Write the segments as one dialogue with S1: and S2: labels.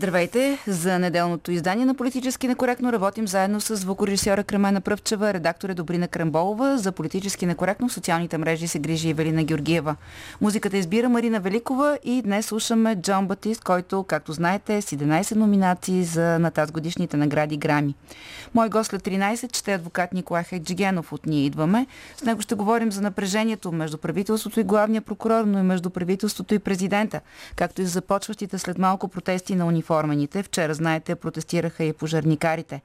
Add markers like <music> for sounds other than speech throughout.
S1: Здравейте! За неделното издание на Политически некоректно работим заедно с звукорежисьора Кремена Пръвчева, редактора Добрина Крамболова. За Политически некоректно в социалните мрежи се грижи Евелина Георгиева. Музиката избира Марина Великова и днес слушаме Джон Батист, който, както знаете, е с 11 номинации за на тази годишните награди Грами. Мой гост след 13 ще е адвокат Николай Хеджигенов от Ние идваме. С него ще говорим за напрежението между правителството и главния прокурор, но и между правителството и президента, както и за започващите след малко протести на униформените. Вчера, знаете, протестираха и пожарникарите.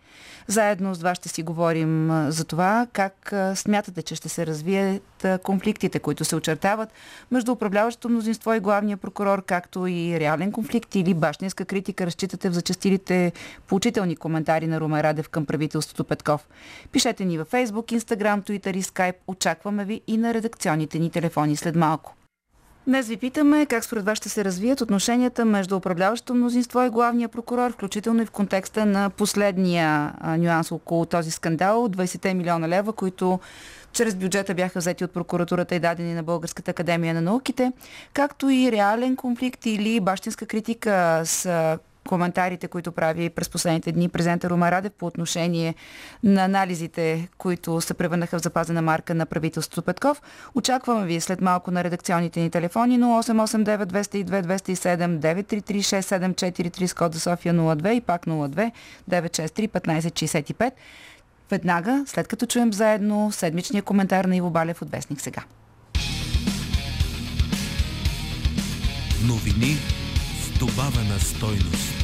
S1: Заедно с вас ще си говорим за това как смятате, че ще се развият конфликтите, които се очертават между управляващото мнозинство и главния прокурор, както и реален конфликт или башнинска критика разчитате в зачастилите поучителни коментари на Румен Радев към правителството Петков. Пишете ни във Facebook, Instagram, Twitter и Skype. Очакваме ви и на редакционните ни телефони след малко. Днес ви питаме как според вас ще се развият отношенията между управляващото мнозинство и главния прокурор, включително и в контекста на последния нюанс около този скандал 20 милиона лева, които чрез бюджета бяха взети от прокуратурата и дадени на Българската академия на науките, както и реален конфликт или бащинска критика с коментарите, които прави през последните дни президента Рума Радев по отношение на анализите, които се превърнаха в запазена марка на правителството Петков. Очакваме ви след малко на редакционните ни телефони 0889 202 207 933 6743 с кода София 02 и пак 02 963 1565. Веднага, след като чуем заедно седмичния коментар на Иво Балев от Вестник сега.
S2: Новини с добавена стойност.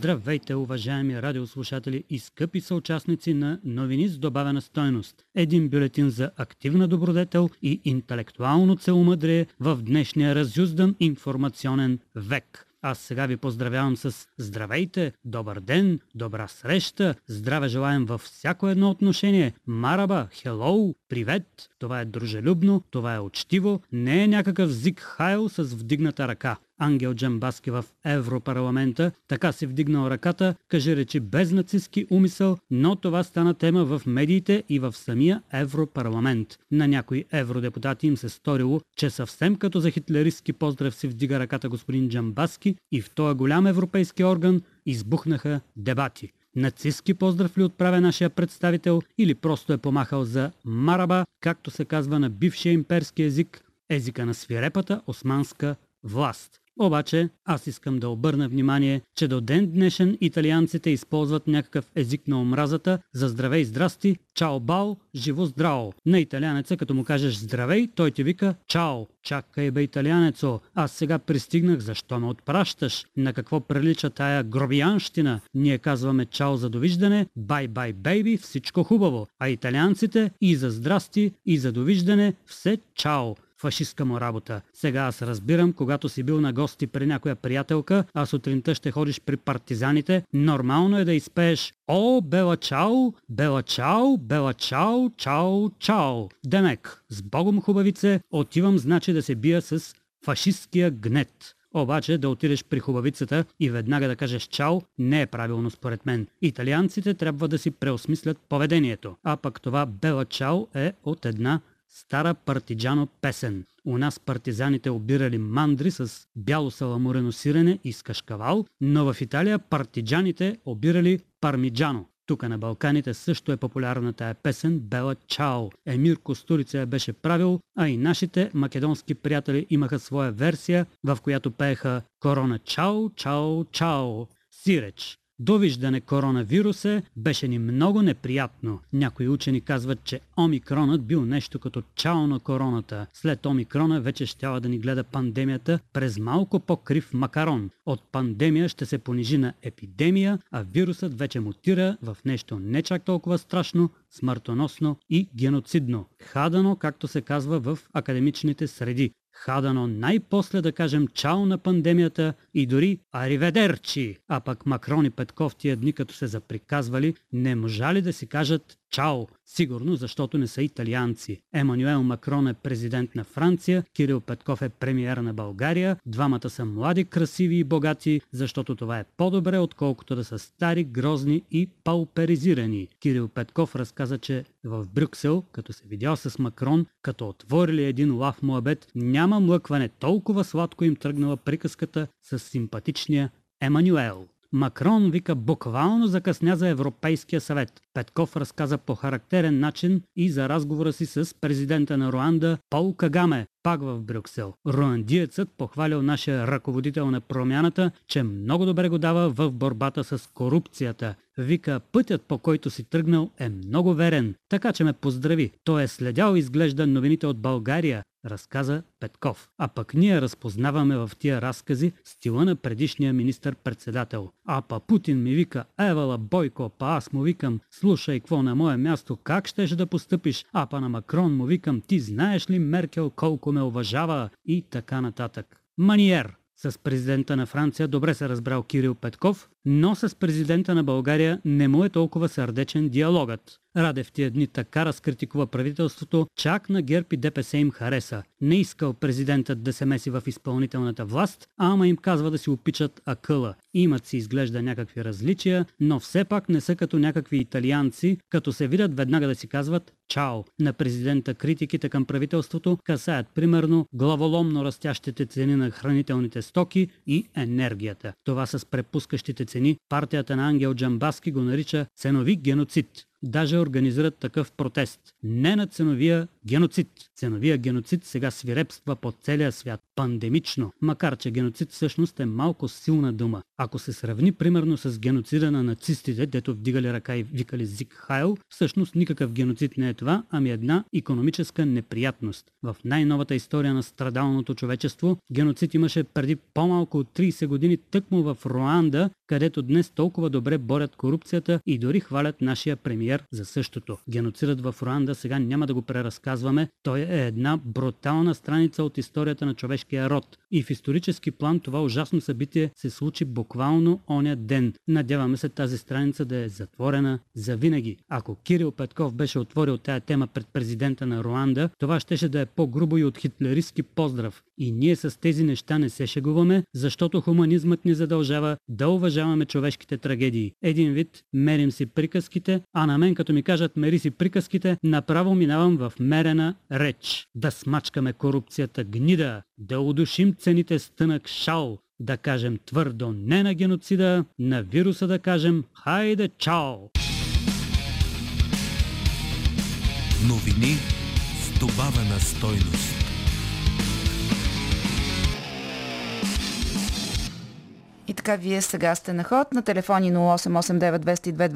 S3: Здравейте, уважаеми радиослушатели и скъпи съучастници на новини с добавена стойност. Един бюлетин за активна добродетел и интелектуално целомъдрие в днешния разюздан информационен век. Аз сега ви поздравявам с здравейте, добър ден, добра среща, здраве желаем във всяко едно отношение. Мараба, хелоу, привет. Това е дружелюбно, това е учтиво, не е някакъв зик хайл с вдигната ръка. Ангел Джамбаски в Европарламента така си вдигнал ръката, каже речи без нацистски умисъл, но това стана тема в медиите и в самия Европарламент. На някои евродепутати им се сторило, че съвсем като за хитлеристски поздрав си вдига ръката господин Джамбаски и в този голям европейски орган избухнаха дебати. Нацистски поздрав ли отправя нашия представител или просто е помахал за мараба, както се казва на бившия имперски език, езика на свирепата османска власт. Обаче аз искам да обърна внимание, че до ден днешен италианците използват някакъв език на омразата за здравей здрасти, чао бао, живо здраво. На италянеца, като му кажеш здравей, той ти вика чао. Чакай бе италянецо, аз сега пристигнах, защо ме отпращаш? На какво прилича тая гробиянщина? Ние казваме чао за довиждане, бай бай бейби, всичко хубаво. А италианците и за здрасти, и за довиждане, все чао фашистка му работа. Сега аз разбирам, когато си бил на гости при някоя приятелка, а сутринта ще ходиш при партизаните, нормално е да изпееш О, бела чао, бела чао, бела чао, чао, чао. Демек, с Богом хубавице, отивам значи да се бия с фашистския гнет. Обаче да отидеш при хубавицата и веднага да кажеш чао не е правилно според мен. Италианците трябва да си преосмислят поведението. А пък това бела чао е от една стара партиджано песен. У нас партизаните обирали мандри с бяло саламурено сирене и с кашкавал, но в Италия партиджаните обирали пармиджано. Тук на Балканите също е популярна тая песен Бела Чао. Емир Костурица я беше правил, а и нашите македонски приятели имаха своя версия, в която пееха Корона Чао, Чао, Чао. Сиреч. Довиждане коронавируса беше ни много неприятно. Някои учени казват, че омикронът бил нещо като чао на короната. След омикрона вече щяла да ни гледа пандемията през малко по-крив макарон. От пандемия ще се понижи на епидемия, а вирусът вече мутира в нещо не чак толкова страшно, смъртоносно и геноцидно. Хадано, както се казва в академичните среди. Хадано най-после да кажем чао на пандемията и дори ариведерчи. А пък Макрон и Петков тия дни като се заприказвали, не можали да си кажат чао. Сигурно, защото не са италианци. Емануел Макрон е президент на Франция, Кирил Петков е премиер на България, двамата са млади, красиви и богати, защото това е по-добре, отколкото да са стари, грозни и пауперизирани. Кирил Петков разказа, че в Брюксел, като се видял с Макрон, като отворили един лав муабет, няма млъкване, толкова сладко им тръгнала приказката с симпатичния Емануел. Макрон вика буквално закъсня за Европейския съвет. Петков разказа по характерен начин и за разговора си с президента на Руанда Пол Кагаме, пак в Брюксел. Руандиецът похвалил нашия ръководител на промяната, че много добре го дава в борбата с корупцията. Вика, пътят по който си тръгнал е много верен, така че ме поздрави. Той е следял изглежда новините от България, разказа Петков. А пък ние разпознаваме в тия разкази стила на предишния министър-председател. А па Путин ми вика, Евала Бойко, па аз му викам, слушай, какво на мое място, как щеш да постъпиш? А па на Макрон му викам, ти знаеш ли Меркел колко ме уважава? И така нататък. Маниер. С президента на Франция добре се разбрал Кирил Петков, но с президента на България не му е толкова сърдечен диалогът. Радев тия дни така разкритикува правителството, чак на ГЕРБ и ДПС им хареса. Не искал президентът да се меси в изпълнителната власт, ама им казва да си опичат акъла. Имат си изглежда някакви различия, но все пак не са като някакви италианци, като се видят веднага да си казват чао. На президента критиките към правителството касаят примерно главоломно растящите цени на хранителните стоки и енергията. Това с препускащите цени партията на Ангел Джамбаски го нарича ценови геноцид даже организират такъв протест. Не на ценовия геноцид. Ценовия геноцид сега свирепства по целия свят, пандемично, макар че геноцид всъщност е малко силна дума. Ако се сравни примерно с геноцида на нацистите, дето вдигали ръка и викали Зик Хайл, всъщност никакъв геноцид не е това, ами една економическа неприятност. В най-новата история на страдалното човечество, геноцид имаше преди по-малко от 30 години тъкмо в Руанда, където днес толкова добре борят корупцията и дори хвалят нашия премиер за същото. Геноцидът в Руанда сега няма да го преразказваме. Той е една брутална страница от историята на човешкия род. И в исторически план това ужасно събитие се случи буквално оня ден. Надяваме се тази страница да е затворена за винаги. Ако Кирил Петков беше отворил тая тема пред президента на Руанда, това щеше да е по-грубо и от хитлеристски поздрав. И ние с тези неща не се шегуваме, защото хуманизмът ни задължава да уважаваме човешките трагедии. Един вид мерим си приказките, а на мен като ми кажат мери си приказките, направо минавам в мерена реч. Да смачкаме корупцията гнида, да удушим цените с тънък шал, да кажем твърдо не на геноцида, на вируса да кажем хайде чао!
S2: Новини с добавена стойност.
S1: И така, вие сега сте на ход на телефони 0889 202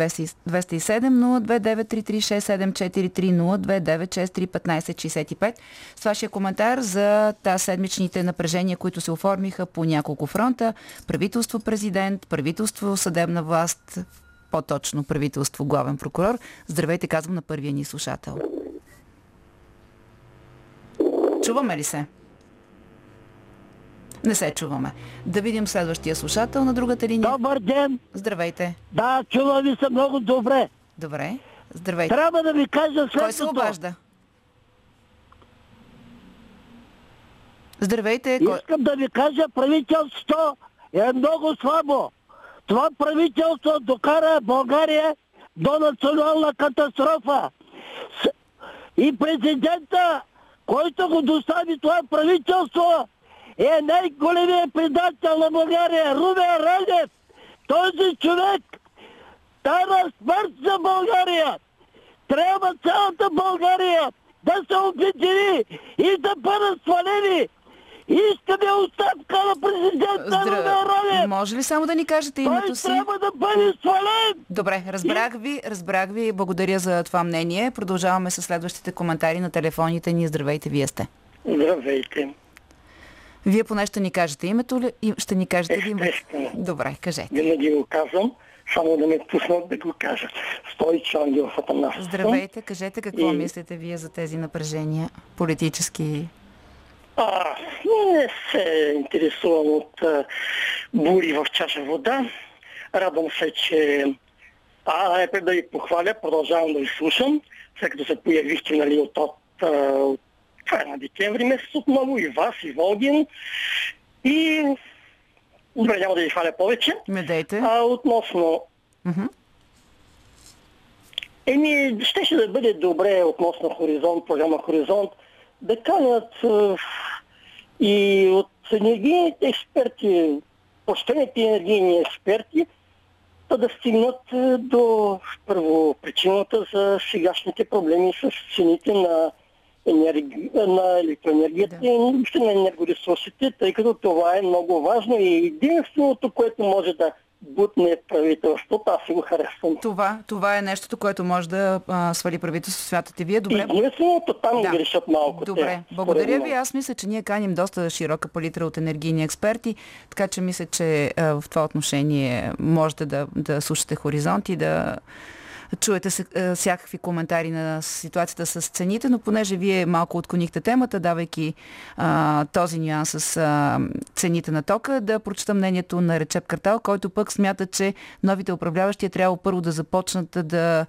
S1: с вашия коментар за тази седмичните напрежения, които се оформиха по няколко фронта. Правителство президент, правителство съдебна власт, по-точно правителство главен прокурор. Здравейте, казвам на първия ни слушател. Чуваме ли се? Не се чуваме. Да видим следващия слушател на другата линия.
S4: Добър ден!
S1: Здравейте.
S4: Да, чува ви се много добре.
S1: Добре. Здравейте.
S4: Трябва да ви кажа следното.
S1: Кой се обажда? Здравейте. Кой...
S4: Искам да ви кажа, правителството е много слабо. Това правителство докара България до национална катастрофа. И президента, който го достави това правителство, е най-големият предател на България, Румен Радев. Този човек дава смърт за България. Трябва цялата България да се обедини и да бъдат свалени. Искаме оставка на президента Здра... Румен Радев.
S1: Може ли само да ни кажете името си?
S4: Той трябва да бъде свален.
S1: Добре, разбрах ви, разбрах ви. Благодаря за това мнение. Продължаваме с следващите коментари на телефоните ни. Здравейте, вие сте.
S4: Здравейте.
S1: Вие поне ще ни кажете името ли? Ще ни кажете ли името? Добре, кажете.
S4: Винаги го казвам, само да ме пуснат да го кажа. Стойчо Ангелов Атанасов.
S1: Здравейте, кажете какво и... мислите вие за тези напрежения, политически?
S4: А, не се интересувам от а, бури в чаша вода. Радвам се, че
S5: А, най-напред да ви похваля, продължавам да ви слушам, след като се появихте нали, от, от, от края на декември месец отново, и вас, и Волгин. И добре, няма да ви хваля повече.
S1: Ме дайте.
S5: А относно...
S1: Мгм.
S5: Еми, щеше да бъде добре относно Хоризонт, програма Хоризонт, да канят е, и от енергийните експерти, постоянните енергийни експерти, та да стигнат е, до първо причината за сегашните проблеми с цените на, енерги... на електроенергията
S1: Да.
S5: и въобще на енергоресурсите, тъй като това е много важно и единственото, което може да бутне правителството, аз си го харесвам.
S1: Това, това е нещото, което може да а, свали правителството. Смятате вие. Добре.
S5: Единственото там
S1: Да.
S5: грешат малко.
S1: Добре,
S5: те,
S1: благодаря ви. Аз мисля, че ние каним доста широка палитра от енергийни експерти, така че мисля, че а, в това отношение можете да, да слушате хоризонт и да чуете а, всякакви коментари на ситуацията с цените, но понеже вие малко отклонихте темата, давайки а, този нюанс с а, цените на тока, да прочета мнението на Речеп Картал, който пък смята, че новите управляващи е трябва първо да започнат да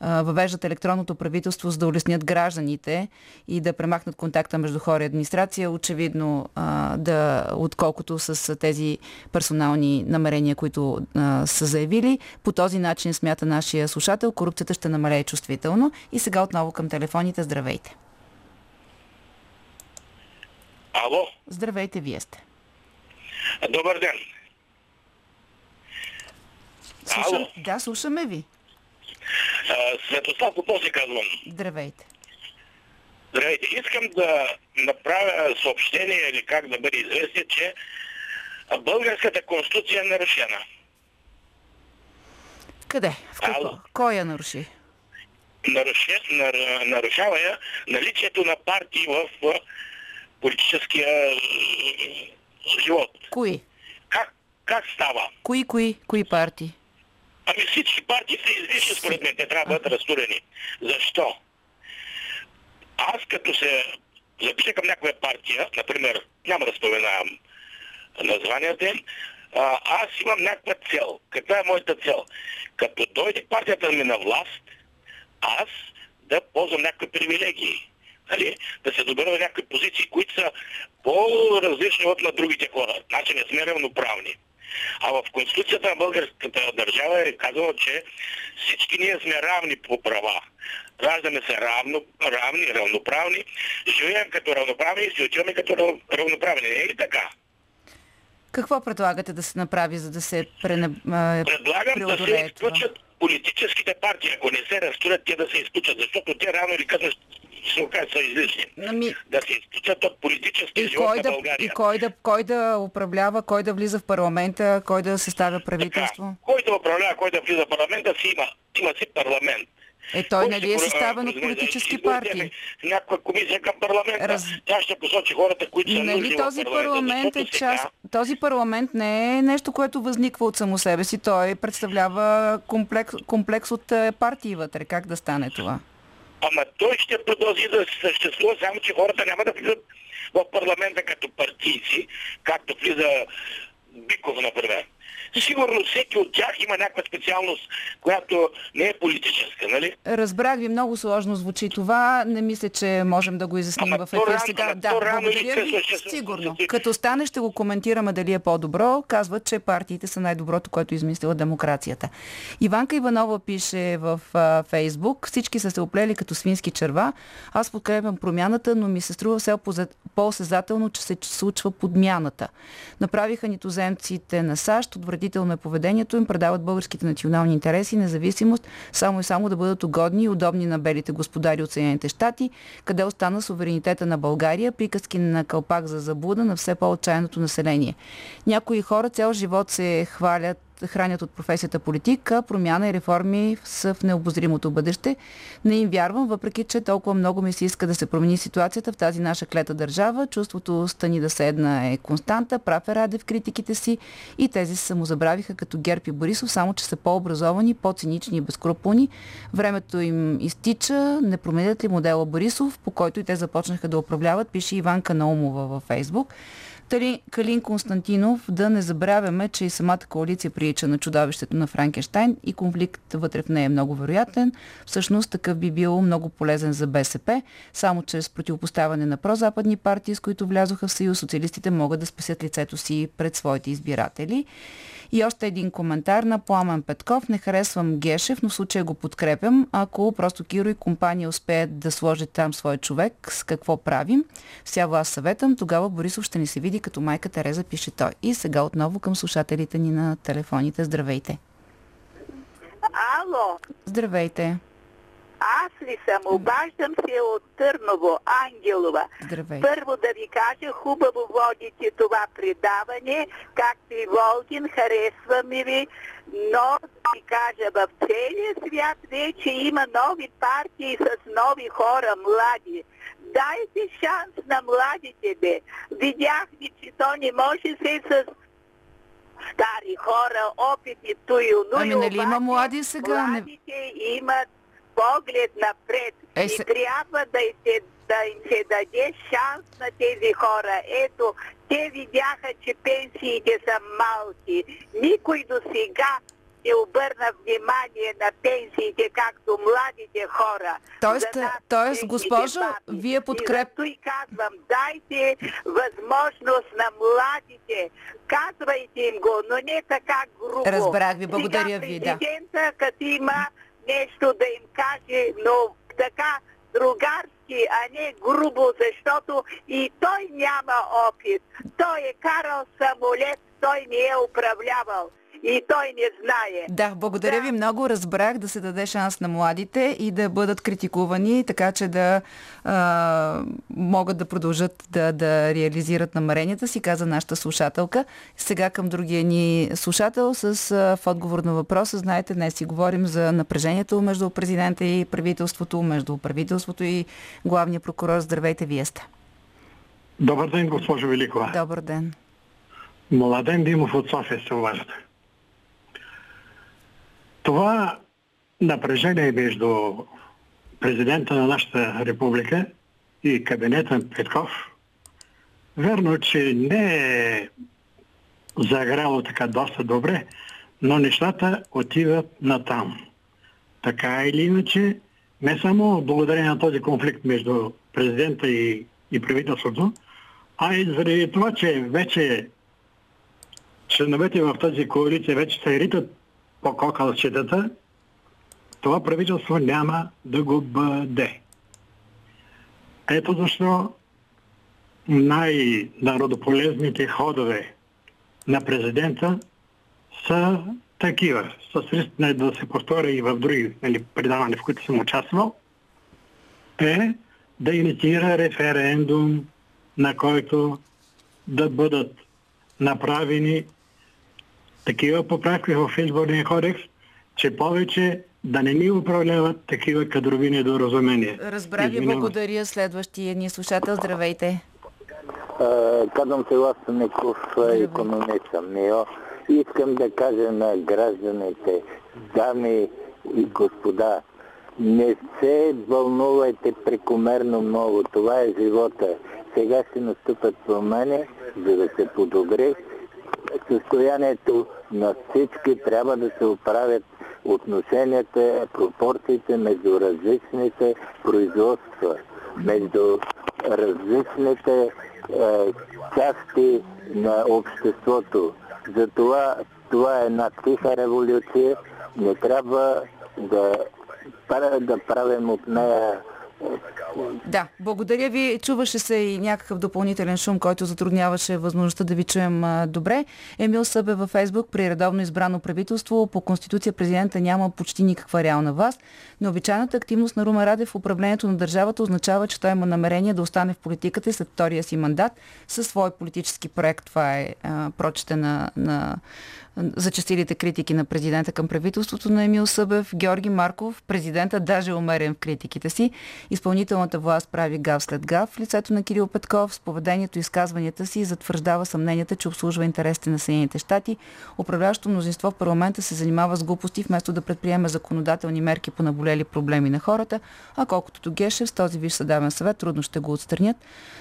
S1: въвеждат електронното правителство, за да улеснят гражданите и да премахнат контакта между хора и администрация, очевидно да, отколкото с тези персонални намерения, които са заявили. По този начин смята нашия слушател, корупцията ще намалее чувствително. И сега отново към телефоните. Здравейте!
S6: Ало,
S1: Здравейте, вие сте.
S6: добър ден.
S1: Слушам,
S6: Ало.
S1: да, слушаме ви.
S6: Светослав Попов се казвам.
S1: Здравейте.
S6: Здравейте. Искам да направя съобщение или как да бъде известие, че българската конституция е нарушена.
S1: Къде? В?
S6: Ало.
S1: Кой я наруши?
S6: Наруше, нар, нарушава я наличието на партии в а, политическия а, живот.
S1: Кои?
S6: Как, как става?
S1: Кои, кои, кои партии?
S6: Ами всички партии са излишни, според мен. Те трябва да бъдат разтурени. Защо? Аз като се запиша към някоя партия, например, няма да споменавам названията им, аз имам някаква цел. Каква е моята цел? Като дойде партията ми на власт, аз да ползвам някакви привилегии. Нали? Да се добера на някакви позиции, които са по-различни от на другите хора. Значи не сме равноправни. А в Конституцията на българската държава е казано, че всички ние сме равни по права. Раждаме се равно, равни, равноправни, живеем като равноправни и си отиваме като рав- равноправни. Не е ли така?
S1: Какво предлагате да се направи, за да се прене... а,
S6: Предлагам да се изключат политическите партии. Ако не се разтурят, те да се изключат, защото те рано или късно се окажат са излишни.
S1: Ами,
S6: Да се изключат от политическия
S1: и
S6: живот
S1: кой,
S6: на
S1: да,
S6: България.
S1: и кой да, кой да управлява, кой да влиза в парламента, кой да съставя правителство?
S6: Така, кой да управлява, кой да влиза в парламента, си има. Има си парламент.
S1: Е, той
S6: Кой
S1: нали е съставен от политически партии.
S6: Някаква комисия към парламента.
S1: Раз-
S6: Тя ще посочи хората, които са нужни
S1: Нали
S6: в
S1: този парламент е част...
S6: сега-
S1: Този парламент не е нещо, което възниква от само себе си. Той представлява комплекс, комплекс от е, партии вътре. Как да стане това?
S6: Ама той ще продължи да съществува, само че хората няма да влизат в парламента като партийци, както влиза Биков, например. Сигурно всеки от тях има някаква специалност, която не е политическа, нали?
S1: Разбрах ви, много сложно звучи това. Не мисля, че можем да го изясним в ефир сега. Да, благодаря ви. Сигурно. Като стане, ще го коментираме дали е по-добро. Казват, че партиите са най-доброто, което е измислила демокрацията. Иванка Иванова пише в а, Фейсбук. Всички са се оплели като свински черва. Аз подкрепям промяната, но ми се струва все по- по-осезателно, че се случва подмяната. Направиха ни туземците на САЩ, отвратително е поведението им, предават българските национални интереси, независимост, само и само да бъдат угодни и удобни на белите господари от Съединените щати, къде остана суверенитета на България, приказки на кълпак за заблуда на все по-отчаяното население. Някои хора цял живот се хвалят хранят от професията политик, а промяна и реформи са в необозримото бъдеще. Не им вярвам, въпреки че толкова много ми се иска да се промени ситуацията в тази наша клета държава. Чувството стани да седна е константа, прав е Раде в критиките си и тези се самозабравиха като Герб и Борисов, само че са по-образовани, по-цинични и безкруполни. Времето им изтича, не променят ли модела Борисов, по който и те започнаха да управляват, пише Иванка Наумова във Фейсбук. Калин Константинов, да не забравяме, че и самата коалиция прилича на чудовището на Франкенштайн и конфликт вътре в нея е много вероятен. Всъщност такъв би бил много полезен за БСП, само чрез противопоставяне на прозападни партии, с които влязоха в съюз, социалистите могат да спасят лицето си пред своите избиратели. И още един коментар на Пламен Петков. Не харесвам Гешев, но в случая го подкрепям. Ако просто Киро и компания успеят да сложат там свой човек, с какво правим? Всяво аз съветам, тогава Борисов ще ни се види като майка Тереза, пише той. И сега отново към слушателите ни на телефоните. Здравейте!
S7: Ало!
S1: Здравейте!
S7: Аз ли съм? Обаждам се от Търново, Ангелова.
S1: Здравейте.
S7: Първо да ви кажа, хубаво водите това предаване, както и Волгин, харесваме ви, но да ви кажа, в целия свят вече има нови партии с нови хора, млади. Дайте шанс на младите, бе. Видяхме, че то не може се с стари хора, опити туй, но
S1: Ами, нали има млади сега?
S7: Младите имат поглед напред
S1: Е,
S7: и трябва да им, се, да им се даде шанс на тези хора. Ето, те видяха, че пенсиите са малки. Никой до сега не обърна внимание на пенсиите, както младите хора.
S1: Тоест,
S7: нас,
S1: тоест, госпожо,
S7: баби.
S1: вие подкреп-
S7: И казвам, дайте възможност на младите. Казвайте им го, но не така грубо.
S1: Разбрах ви, благодаря
S7: Сега
S1: ви, да.
S7: като има нещо да им каже, но така другарски, а не грубо, защото и той няма опит. Той е карал самолет, той не е управлявал и той не знае.
S1: Да, благодаря ви много. Разбрах да се даде шанс на младите и да бъдат критикувани, така че да а, могат да продължат да, да реализират намеренията си, каза нашата слушателка. Сега към другия ни слушател с а, в отговор на въпроса. Знаете, днес си говорим за напрежението между президента и правителството, между правителството и главния прокурор. Здравейте, вие сте.
S8: Добър ден, госпожо Великова.
S1: Добър ден.
S8: Младен Димов от София се обажда. Това напрежение между президента на нашата република и кабинета на Петков, верно, че не е загряло така доста добре, но нещата отиват на там. Така или иначе, не само благодарение на този конфликт между президента и, и правителството, а и заради това, че вече членовете в тази коалиция вече се ритат по кокалчетата, това правителство няма да го бъде. Ето защо най-народополезните ходове на президента са такива. С риск да се повторя и в други нали, предавания, в които съм участвал, е да инициира референдум, на който да бъдат направени такива поправки в изборния кодекс, че повече да не ни управляват такива кадрови недоразумения.
S1: Разбрах ви, благодаря. Следващия ни слушател. Здравейте.
S9: А, Казвам се Ласто Ников, економист съм. Искам да кажа на гражданите, дами и господа, не се вълнувайте прекомерно много. Това е живота. Сега ще настъпат промени, за да се подобри състоянието на всички. Трябва да се оправят отношенията, пропорциите между различните производства, между различните е, части на обществото. Затова това е една тиха революция. Не трябва да, да правим от нея
S1: Да, благодаря ви. Чуваше се и някакъв допълнителен шум, който затрудняваше възможността да ви чуем добре. Емил Събе във Фейсбук при редовно избрано правителство по Конституция президента няма почти никаква реална власт. Необичайната активност на Рума Радев в управлението на държавата означава, че той има намерение да остане в политиката след втория си мандат със свой политически проект. Това е а, прочете на, на зачастилите критики на президента към правителството на Емил Събев, Георги Марков, президента даже е умерен в критиките си. Изпълнителната власт прави гав след гав в лицето на Кирил Петков. С поведението и изказванията си затвърждава съмненията, че обслужва интересите на Съединените щати. Управляващото мнозинство в парламента се занимава с глупости вместо да предприеме законодателни мерки по наболели проблеми на хората, а колкото до Гешев с този виж съдебен съвет трудно ще го отстранят.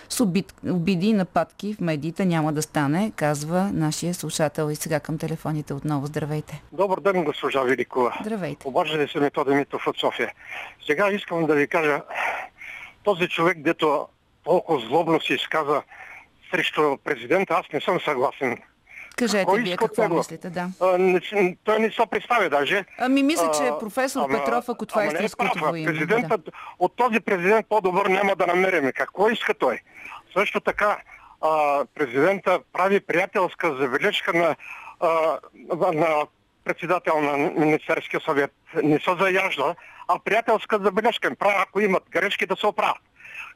S1: С обид, обиди и нападки в медиите няма да стане, казва нашия слушател. И сега към телефоните отново. Здравейте.
S10: Добър ден, госпожа Великова.
S1: Здравейте.
S10: Обаждали се Методи Митов от София. Сега искам да ви кажа, този човек, дето толкова злобно се изказа срещу президента, аз не съм съгласен.
S1: Кажете
S10: Кой
S1: вие какво
S10: него?
S1: мислите, да.
S10: А, не, той не се представя даже.
S1: Ами мисля, че
S10: А,
S1: професор
S10: ама-
S1: Петров, ако това е
S10: не
S1: истинското му име. Да.
S10: Президентът, от този президент по-добър няма да намерим. Какво иска той? Също така, а, президента прави приятелска забележка на, на председател на Министерския съвет. Не се заяжда, а приятелска забележка. им Прави, ако имат грешки, да се оправят.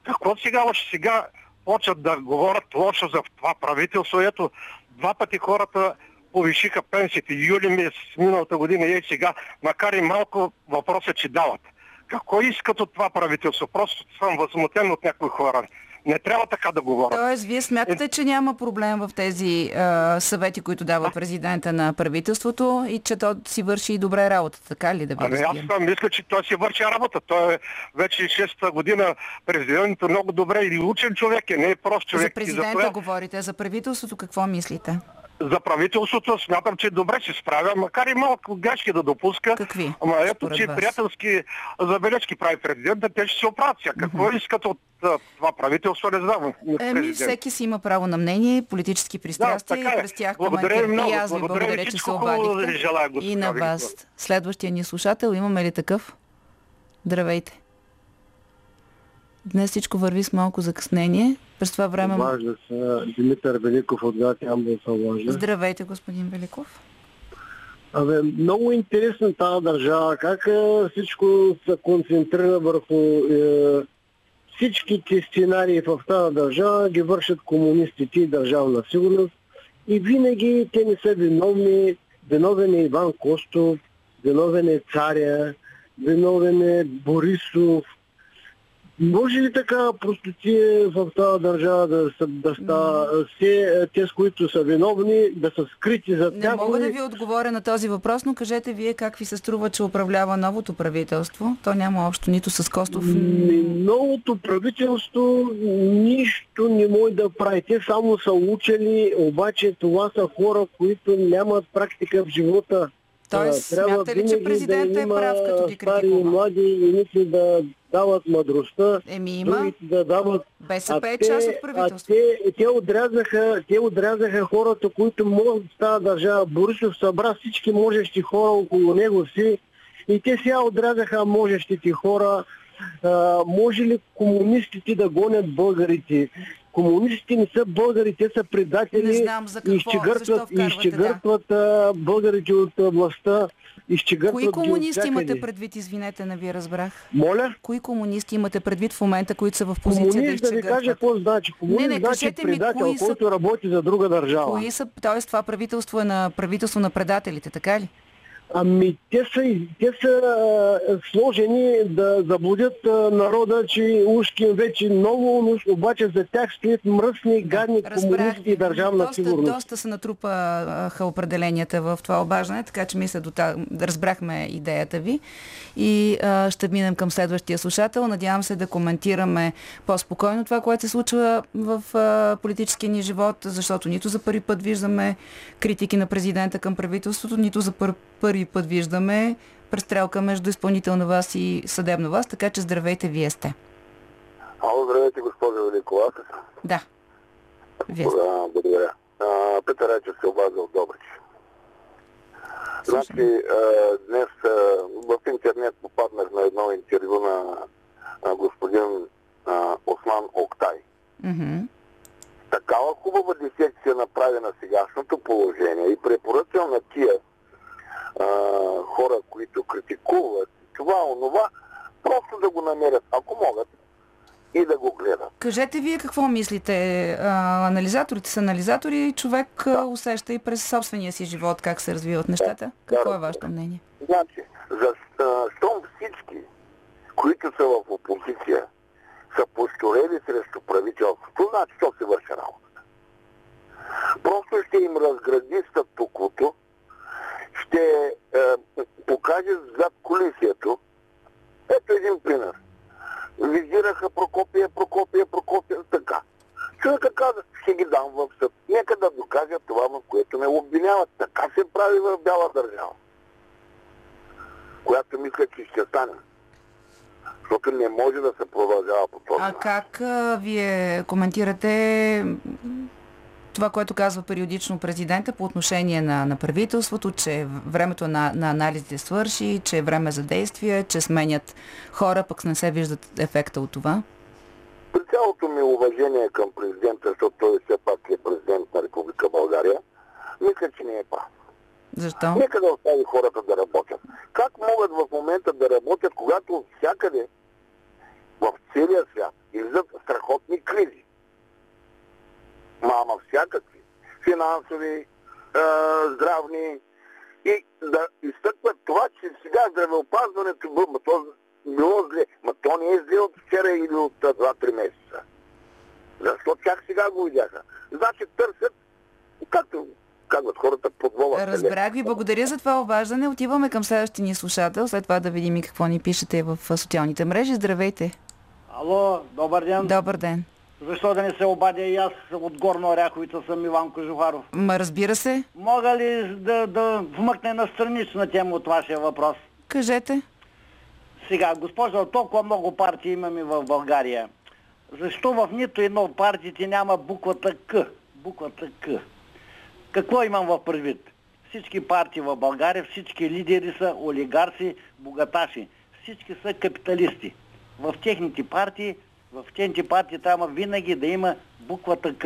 S10: Какво сега, още сега почват да говорят лошо за това правителство? Ето, два пъти хората повишиха пенсиите. Юли месец миналата година и сега, макар и малко, въпросът, че дават. Какво искат от това правителство? Просто съм възмутен от някои хора. Не трябва така да говорят.
S1: Тоест, вие смятате, че няма проблем в тези а, съвети, които дава президента на правителството и че то си върши добре работа, така ли да ви
S10: Ами аз мисля, че той си върши работа. Той е вече 6-та година президент, много добре и учен човек е, не е прост човек.
S1: За
S10: И
S1: президента
S10: затова
S1: говорите, за правителството какво мислите?
S10: За правителството смятам, че добре се справя, макар и малко грешки да допуска.
S1: Какви?
S10: Ама ето, че
S1: вас?
S10: приятелски забележки прави президента, те ще се оправят. Какво искат от това правителство, не знам.
S1: Еми, всеки си има право на мнение, политически пристрастия
S10: така
S1: и
S10: е.
S1: през тях
S10: Благодаря ви много.
S1: И аз ви
S10: Благодаря
S1: благодаря, че се
S10: да
S1: обадихте.
S10: желая,
S1: И на вас. Следващия ни слушател, имаме ли такъв? Здравейте. Днес всичко върви с малко закъснение. През това време...
S11: Обажда се Димитър Великов от град Ямбол се обажда.
S1: Здравейте, господин Великов.
S11: Абе, много интересна тази държава. Как е, всичко се концентрира върху е, всичките сценарии в тази държава ги вършат комунистите и държавна сигурност. И винаги те не са виновни. Виновен е Иван Костов, виновен е царя, виновен е Борисов. Може ли така простотие в тази държава да, са- да става все те, с които са виновни, да са скрити зад
S1: Не
S11: някой?
S1: мога да ви отговоря на този въпрос, но кажете вие как ви се струва, че управлява новото правителство. То няма общо нито с Костов.
S11: Новото правителство нищо не може да прави. Те само са учили, обаче това са хора, които нямат практика в живота.
S1: Тоест,
S11: трябва
S1: смятате ли, че президента
S11: да
S1: е прав, като ги
S11: стари и
S1: критикува?
S11: млади, едните да дават мъдростта,
S1: Еми има.
S11: да дават
S1: БСП е част от правителството.
S11: те, те, отрязаха, те отрязаха хората, които могат в тази държава. Борисов събра всички можещи хора около него си и те сега отрязаха можещите хора. А, може ли комунистите да гонят българите? Комунистите не са българи, те са предатели
S1: Не знам за какво,
S11: изчегъртват, изчегъртват а, българите от властта.
S1: Кои комунисти имате предвид, извинете, не ви разбрах?
S11: Моля?
S1: Кои комунисти имате предвид в момента, които са в позиция да
S11: Комунист да ви кажа какво значи. Комунист
S1: Не, не,
S11: значи
S1: кажете ми,
S11: предател,
S1: кои са-
S11: който работи за друга държава.
S1: Кои са, т.е. това правителство е на правителство на предателите, така ли?
S11: Ами те са, те са сложени да заблудят народа, че ушки им вече много, но обаче за тях стоят мръсни, гадни комунисти и държавна
S1: доста,
S11: сигурност.
S1: доста се натрупаха определенията в това обаждане, така че мисля, до та, разбрахме идеята ви и а, ще минем към следващия слушател. Надявам се да коментираме по-спокойно това, което се случва в а, политическия ни живот, защото нито за първи път виждаме критики на президента към правителството, нито за пър, първи път виждаме престрелка между изпълнителна власт и съдебна власт, така че здравейте, вие сте.
S9: Ало, здравейте, госпожо Великова.
S1: Да. Вие сте.
S9: Благодаря. А, Петър Райчев се обажда от Добрич. Значи, а, днес а, в интернет попаднах на едно интервю на а, господин а, Осман Октай.
S1: Мгм.
S9: Такава хубава дисекция направи на сегашното положение и препоръчвам на тия а, хора, които критикуват това, онова, просто да го намерят, ако могат, и да го гледат.
S1: Кажете вие какво мислите. А, анализаторите са анализатори, човек да. усеща и през собствения си живот как се развиват нещата. Да, какво да, е вашето мнение?
S9: Значи, за, щом всички, които са в опозиция, са построили срещу правителството, значи то се върши работа. Просто ще им разгради статуквото, ще е, покаже зад колисието. Ето един пример. Визираха Прокопия, Прокопия, Прокопия, така. Човека каза, ще ги дам в съд. Нека да докажа това, в което ме обвиняват. Така се прави в бяла държава. Която мисля, че ще стане. Защото не може да се продължава по този
S1: А как а, вие коментирате това, което казва периодично президента по отношение на, на правителството, че времето на, на анализите свърши, че е време за действие, че сменят хора, пък не се виждат ефекта от това?
S9: При цялото ми уважение към президента, защото той все пак е президент на Република България, мисля, че не е прав.
S1: Защо?
S9: Нека да остави хората да работят. Как могат в момента да работят, когато всякъде в целия свят излизат страхотни кризи? Мама всякакви. Финансови, е, здравни. И да изтъкват това, че сега здравеопазването било, то било зле. Ма то не е зле от вчера или от 2-3 месеца. Защо чак сега го видяха? Значи търсят, както казват хората, подвола.
S1: Разбрах ви. Благодаря за това обаждане. Отиваме към следващия ни слушател. След това да видим и какво ни пишете в социалните мрежи. Здравейте.
S12: Ало, добър ден.
S1: Добър ден.
S12: Защо да не се обадя и аз от Горно Оряховица съм Иван Кожухаров.
S1: Ма разбира се.
S12: Мога ли да, да вмъкне на странична тема от вашия въпрос?
S1: Кажете.
S12: Сега, госпожа, толкова много партии имаме в България. Защо в нито едно от партиите няма буквата К? Буквата К. Какво имам в предвид? Всички партии в България, всички лидери са олигарси, богаташи. Всички са капиталисти. В техните партии в тези партии трябва винаги да има буквата К.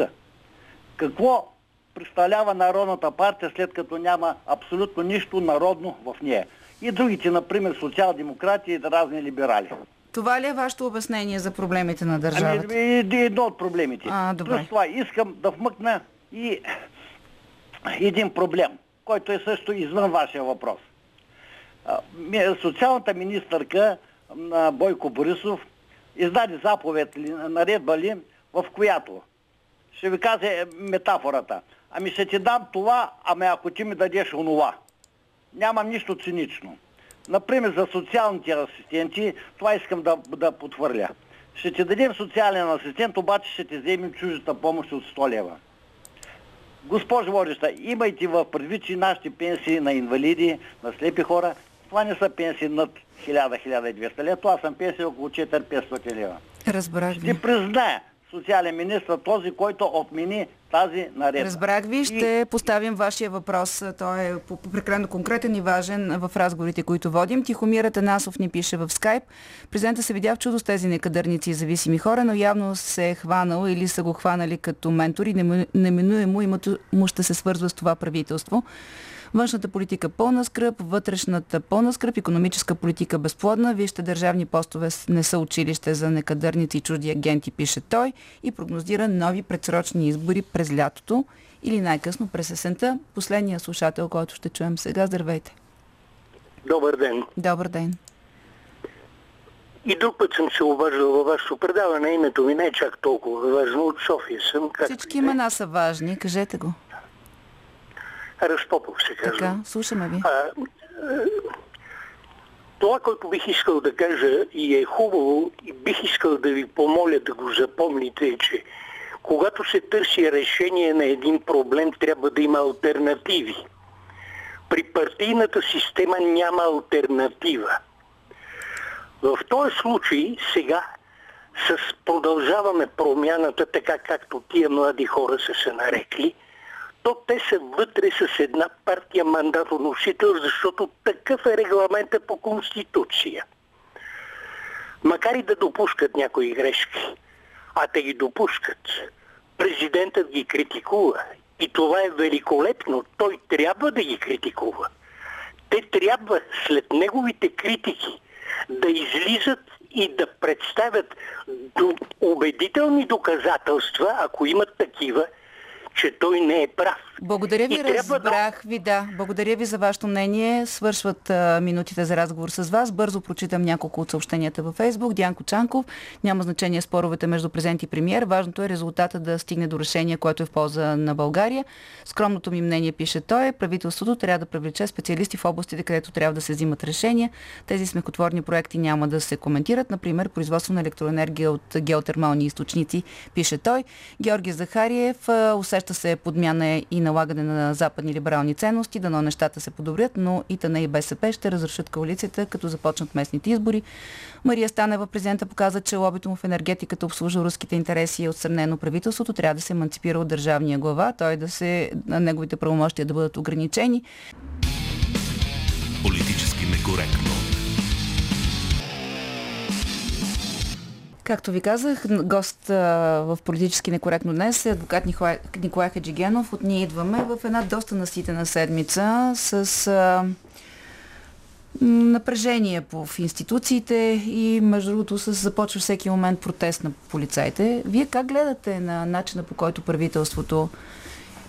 S12: Какво представлява Народната партия, след като няма абсолютно нищо народно в нея? И другите, например, социал-демократи и разни либерали.
S1: Това ли е вашето обяснение за проблемите на държавата?
S12: Ами, едно от проблемите.
S1: А, добре.
S12: Плюс това искам да вмъкна и един проблем, който е също извън вашия въпрос. Социалната министърка на Бойко Борисов издаде заповед ли, наредба ли, в която ще ви кажа е, метафората. Ами ще ти дам това, ами ако ти ми дадеш онова. Нямам нищо цинично. Например, за социалните асистенти, това искам да, да потвърля. Ще ти дадем социален асистент, обаче ще ти вземем чуждата помощ от 100 лева. Госпожо Водеща, имайте в предвид, че нашите пенсии на инвалиди, на слепи хора, това не са пенсии над 1000-1200 лева, това съм пенсия около 4-500 лева.
S1: Разбрах ви.
S12: Ще призная социален министр този, който отмени тази наредба.
S1: Разбрах ви, ще и... поставим вашия въпрос. Той е прекалено конкретен и важен в разговорите, които водим. Тихомир Атанасов ни пише в скайп. Президента се видя в чудо с тези некадърници и зависими хора, но явно се е хванал или са го хванали като ментор и неминуемо името му ще се свързва с това правителство. Външната политика пълна скръп, вътрешната пълна скръп, економическа политика безплодна. Вижте, държавни постове не са училище за некадърници и чужди агенти, пише той и прогнозира нови предсрочни избори през лятото или най-късно през есента. Последния слушател, който ще чуем сега. Здравейте!
S13: Добър ден!
S1: Добър ден!
S13: И друг път съм се обаждал във вашето предаване. Името ми не е чак толкова важно. От София съм.
S1: Как Всички имена са важни. Кажете го.
S13: Разпопов се казва.
S1: Така, слушаме ви. А,
S13: това, което бих искал да кажа и е хубаво и бих искал да ви помоля да го запомните е, че когато се търси решение на един проблем, трябва да има альтернативи. При партийната система няма альтернатива. В този случай сега с продължаваме промяната, така както тия млади хора са се нарекли – то те са вътре с една партия мандатоносител, защото такъв е регламента по Конституция. Макар и да допускат някои грешки, а те ги допускат, президентът ги критикува. И това е великолепно. Той трябва да ги критикува. Те трябва след неговите критики да излизат и да представят убедителни доказателства, ако имат такива, че той не е прав.
S1: Благодаря ви, разбрах да... ви, да. Благодаря ви за вашето мнение. Свършват а, минутите за разговор с вас. Бързо прочитам няколко от съобщенията във Фейсбук. Дянко Чанков. Няма значение споровете между президент и премьер. Важното е резултата да стигне до решение, което е в полза на България. Скромното ми мнение, пише той, правителството трябва да привлече специалисти в областите, където трябва да се взимат решения. Тези смехотворни проекти няма да се коментират. Например, производство на електроенергия от геотермални източници, пише той. Георги Захариев усеща се подмяна и налагане на западни либерални ценности, дано нещата се подобрят, но ИТН и БСП ще разрешат коалицията, като започнат местните избори. Мария Станева, президента, показа, че лобито му в енергетиката обслужва руските интереси и е отсъмнено правителството. Трябва да се еманципира от държавния глава, той да се, неговите правомощия да бъдат ограничени.
S2: Политически некоректно.
S1: Както ви казах, гост в политически некоректно днес е адвокат Николай, Николай Хаджигенов. От ние идваме в една доста наситена седмица с а, напрежение по, в институциите и между другото с започва всеки момент протест на полицаите. Вие как гледате на начина по който правителството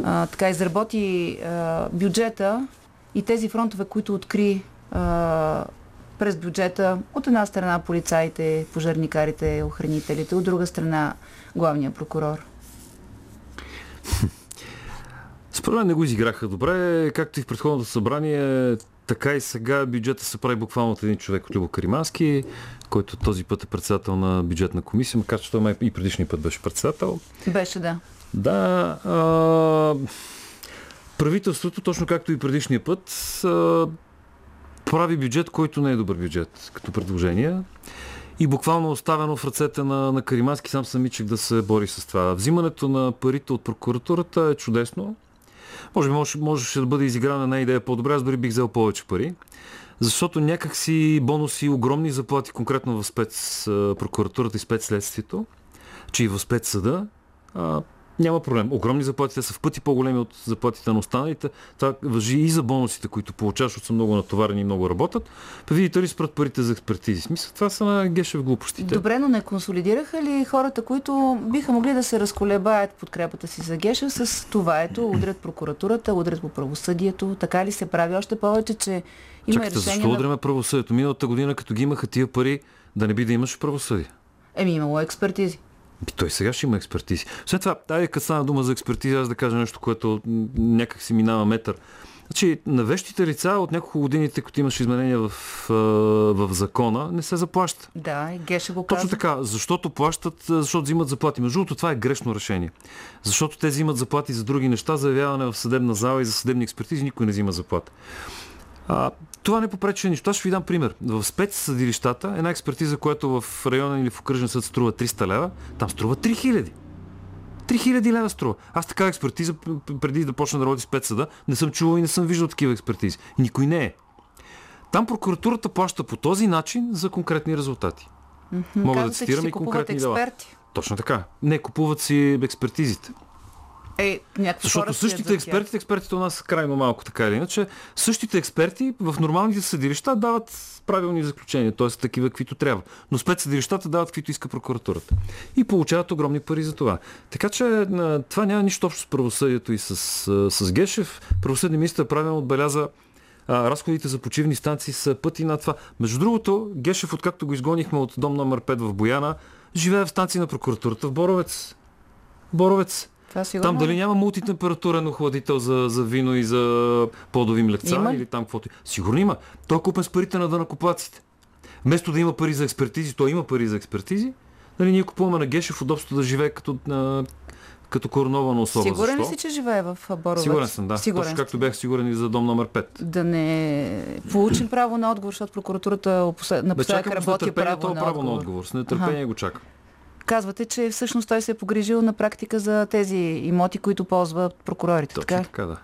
S1: а, така изработи а, бюджета и тези фронтове, които откри а, през бюджета. От една страна полицаите, пожарникарите, охранителите, от друга страна главния прокурор.
S14: Според мен не го изиграха добре, както и в предходното събрание, така и сега бюджета се прави буквално от един човек от Любо Каримански, който този път е председател на бюджетна комисия, макар че той май и предишния път беше председател.
S1: Беше, да.
S14: Да. А, правителството, точно както и предишния път, а, прави бюджет, който не е добър бюджет като предложение. И буквално оставено в ръцете на, на Каримански сам самичък да се бори с това. Взимането на парите от прокуратурата е чудесно. Може би може, можеше да бъде изиграна една идея по-добре, аз дори бих взел повече пари. Защото някакси бонуси, огромни заплати, конкретно в спец прокуратурата и спецследствието, че и в спецсъда, няма проблем. Огромни заплати, са в пъти по-големи от заплатите на останалите. Това въжи и за бонусите, които получаваш, защото са много натоварени и много работят. Па видите ли спрат парите за експертизи. Смисъл, това са на Гешев глупостите.
S1: Добре, но не консолидираха ли хората, които биха могли да се разколебаят подкрепата си за Гешев с това ето, удрят прокуратурата, удрят по правосъдието. Така ли се прави? Още повече, че има
S14: Чакайте,
S1: решение
S14: защо удряме правосъдието? Миналата година, като ги имаха тия пари, да не би да имаш правосъдие.
S1: Еми, имало експертизи.
S14: Той сега ще има експертизи. След това, дай като стана дума за експертиза, аз да кажа нещо, което някак си минава метър. Значи, на вещите лица от няколко годините, като имаш изменения в, в закона, не се заплаща.
S1: Да, и Геше го
S14: казва. Точно така, защото плащат, защото взимат заплати. Между другото, това е грешно решение. Защото те взимат заплати за други неща, заявяване в съдебна зала и за съдебни експертизи, никой не взима заплата. А, това не попречи нищо. Аз ще ви дам пример. В спецсъдилищата една експертиза, която в района или в окръжен съд струва 300 лева, там струва 3000. 3000 лева струва. Аз така експертиза, преди да почна да работи спецсъда, не съм чувал и не съм виждал такива експертизи. Никой не е. Там прокуратурата плаща по този начин за конкретни резултати.
S1: Mm-hmm.
S14: Мога да цитирам и конкретни експерти. дела. Точно така. Не, купуват си експертизите.
S1: Е,
S14: Защото същите експерти, експертите у нас са крайно малко така или иначе, същите експерти в нормалните съдилища дават правилни заключения, т.е. такива, каквито трябва. Но спецсъдилищата дават каквито иска прокуратурата. И получават огромни пари за това. Така че това няма нищо общо с правосъдието и с, с Гешев. Правосъдният министр правилно отбеляза а, разходите за почивни станции са пъти на това. Между другото, Гешев, откакто го изгонихме от дом номер 5 в Бояна, живее в станции на прокуратурата в Боровец. Боровец.
S1: Това
S14: там дали няма мултитемпературен охладител за, за вино и за плодови млекца
S1: има?
S14: или там каквото. Сигурно има. Той е купен с парите на дънакоплаците. Вместо да има пари за експертизи, той има пари за експертизи. Нали, ние купуваме на Гешев удобството да живее като, а, като коронована особа.
S1: Сигурен ли си, че живее в Боровец?
S14: Сигурен съм, да.
S1: Сигурен.
S14: Точно както бях сигурен и за дом номер 5.
S1: Да не получим право на отговор, защото прокуратурата напоследък работи право, на,
S14: право
S1: отговор.
S14: на отговор. С нетърпение
S1: Аха.
S14: го чакам.
S1: Казвате, че всъщност той се е погрижил на практика за тези имоти, които ползват прокурорите.
S14: Точно
S1: така?
S14: така, да.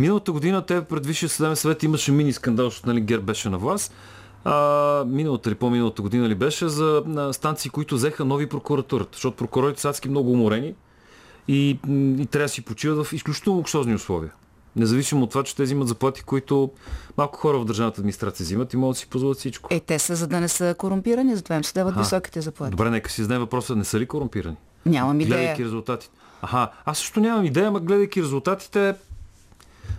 S14: Миналата година те пред Висшия съдебен съвет имаше мини скандал, защото нали, Гер беше на власт. А, миналата или по-миналата година ли беше за на станции, които взеха нови прокуратурата, защото прокурорите са адски много уморени и, и трябва да си почиват в изключително луксозни условия. Независимо от това, че те взимат заплати, които малко хора в държавната администрация взимат и могат да си позволят всичко.
S1: Е, те са за да не са корумпирани, затова им се дават
S14: Аха.
S1: високите заплати.
S14: Добре, нека си зададе въпроса, не са ли корумпирани?
S1: Нямам идея.
S14: Гледайки резултатите. Аха, аз също нямам идея, ама гледайки резултатите,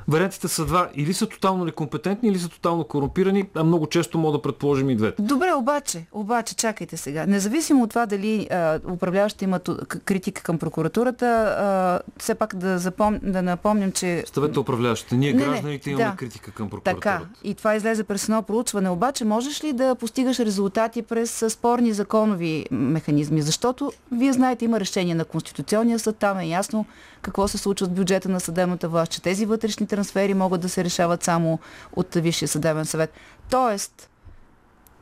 S14: вариантите са два. Или са тотално некомпетентни, или са тотално корумпирани, а много често мога да предположим и двете.
S1: Добре, обаче, обаче, чакайте сега. Независимо от това дали а, управляващите имат критика към прокуратурата, а, все пак да, запом... да напомням, че...
S14: Ставете управляващите. Ние,
S1: Не, не,
S14: гражданите, имаме
S1: да.
S14: критика към
S1: Така,
S14: прокуратурата.
S1: и това излезе през едно проучване. Обаче, можеш ли да постигаш резултати през спорни законови механизми? Защото, вие знаете, има решение на Конституционния съд, там е ясно какво се случва с бюджета на съдебната власт, че тези вътрешни трансфери могат да се решават само от Висшия съдебен съвет. Тоест,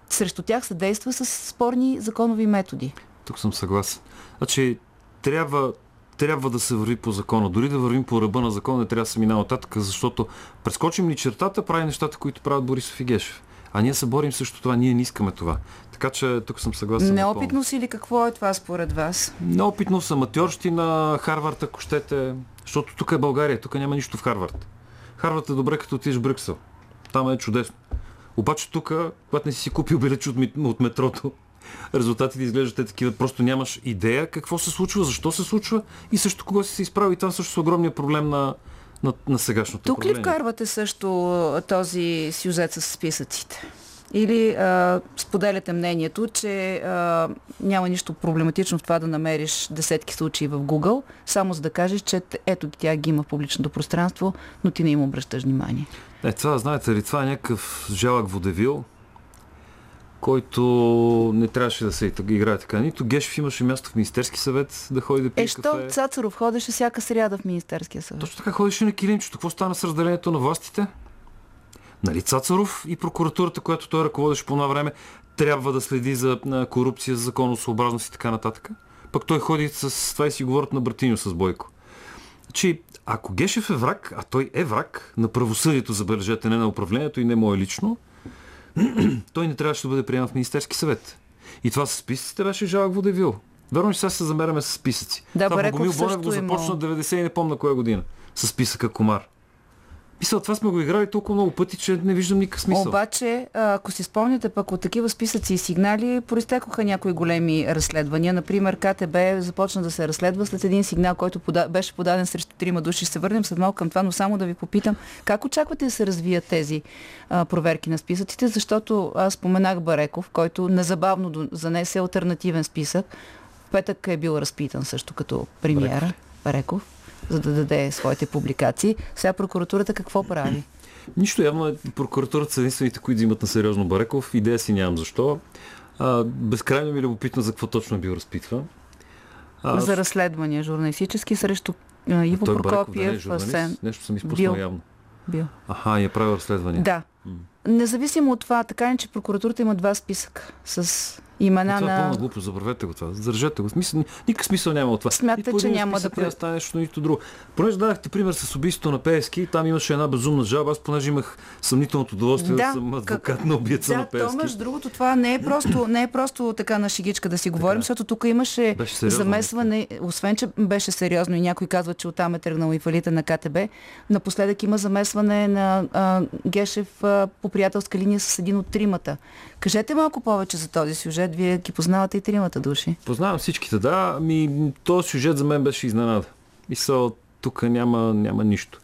S1: срещу тях се действа с спорни законови методи.
S14: Тук съм съгласен. Значи, трябва, трябва да се върви по закона. Дори да вървим по ръба на закона, не трябва да се минава нататък, защото прескочим ли чертата, прави нещата, които правят Борисов и Гешев. А ние се борим също това, ние не искаме това. Така че тук съм съгласен.
S1: Неопитно си ли какво е това според вас?
S14: Неопитно съм аматьорщи на Харвард, ако щете. Защото тук е България, тук няма нищо в Харвард. Харвард е добре, като отидеш в Брюксел. Там е чудесно. Обаче тук, когато не си купил билеч от, от метрото, <laughs> резултатите изглеждат те такива. Просто нямаш идея какво се случва, защо се случва и също кого си се изправи. Това също е огромният проблем на, на, на сегашното
S1: Тук ли вкарвате също този сюжет с списъците? Или а, споделяте мнението, че а, няма нищо проблематично в това да намериш десетки случаи в Google, само за да кажеш, че ето тя ги има в публичното пространство, но ти не им обръщаш внимание.
S14: Е, това, знаете ли, това е някакъв жалък водевил, който не трябваше да се играе така. Нито Гешев имаше място в Министерски съвет да ходи да пие
S1: Е, що
S14: кафе.
S1: Цацаров ходеше всяка сряда в Министерския съвет?
S14: Точно така ходеше на килимчето. Какво стана с разделението на властите? Нали Цацаров и прокуратурата, която той ръководеше по това време, трябва да следи за корупция, за законосъобразност и така нататък. Пък той ходи с това и си говорят на братиньо с Бойко. Че ако Гешев е враг, а той е враг на правосъдието, забележете, не на управлението и не мое лично, <clears throat> той не трябваше да бъде приеман в Министерски съвет. И това с списъците беше жалък водевил. Верно, че сега се замеряме с списъци.
S1: Да, Бареков
S14: Богомил Бонев го
S1: имал.
S14: започна 90 и не помня коя година. С списъка Комар. Мисля, това сме го играли толкова много пъти, че не виждам никакъв смисъл.
S1: Обаче, ако си спомняте пък от такива списъци и сигнали, проистекоха някои големи разследвания. Например, КТБ започна да се разследва след един сигнал, който пода... беше подаден срещу трима души. Ще се върнем след малко към това, но само да ви попитам, как очаквате да се развият тези а, проверки на списъците, защото аз споменах Бареков, който незабавно занесе альтернативен списък. В петък е бил разпитан също като премиера Бареков, за да даде своите публикации. Сега прокуратурата какво прави?
S14: Нищо явно е, прокуратурата са единствените, които взимат на сериозно Бареков. Идея си нямам защо. А, безкрайно ми е любопитно за какво точно е бил разпитван. А,
S1: за разследвания журналистически срещу а, Иво
S14: той Бареков да не е
S1: Прокопиев.
S14: Нещо съм изпуснал
S1: Бил.
S14: явно.
S1: Бил.
S14: Аха, и е правил разследване.
S1: Да. Независимо от това, така е, че прокуратурата има два списъка с имена
S14: това е
S1: на...
S14: пълна глупост, забравете го това. Задържете го. Смисъл, никакъв смисъл няма от това.
S1: Смятате, че няма да
S14: да стане нещо, нито друго. Понеже дадахте пример с убийството на Пески, там имаше една безумна жалба. Аз понеже имах съмнителното удоволствие да,
S1: Да,
S14: съм адвокат
S1: как-
S14: на убийца на
S1: Да, то
S14: Пески.
S1: между другото това не е просто, не е просто така на шигичка да си говорим, защото тук имаше
S14: сериозно
S1: замесване, освен че беше сериозно и някой казва, че оттам е тръгнал и фалита на КТБ, напоследък има замесване на а, Гешев а, по приятелска линия с един от тримата. Кажете малко повече за този сюжет, вие ги познавате и тримата души.
S14: Познавам всичките, да. Ми, този сюжет за мен беше изненада. Мисъл, тук няма, няма нищо.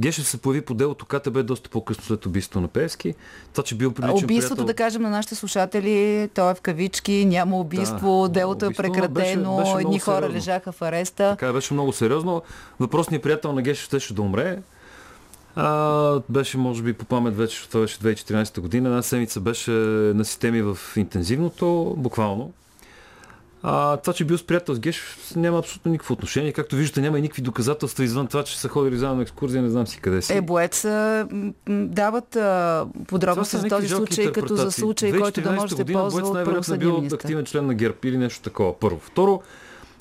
S14: Гешев се появи по делото КТБ доста по-късно след убийството на Пески. Това, че бил приличен
S1: Убийството,
S14: приятел...
S1: да кажем на нашите слушатели, то е в кавички, няма убийство,
S14: Да,
S1: делото е
S14: но
S1: прекратено,
S14: беше- беше
S1: едни хора
S14: сериозно.
S1: лежаха в ареста.
S14: Така беше много сериозно. Въпросният приятел на Гешев щеше да умре. А, беше, може би, по памет вече, това беше 2014 година. Една седмица беше на системи в интензивното, буквално. А, това, че бил с приятел с Гешев, няма абсолютно никакво отношение. Както виждате, няма и никакви доказателства извън това, че са ходили заедно на екскурзия, не знам си къде си.
S1: Е, боец дават а, подробности за този случай, като за случай, който да
S14: 2014
S1: може да се ползва
S14: Боец най-вероятно е бил активен член на ГЕРБ или нещо такова. Първо. Второ,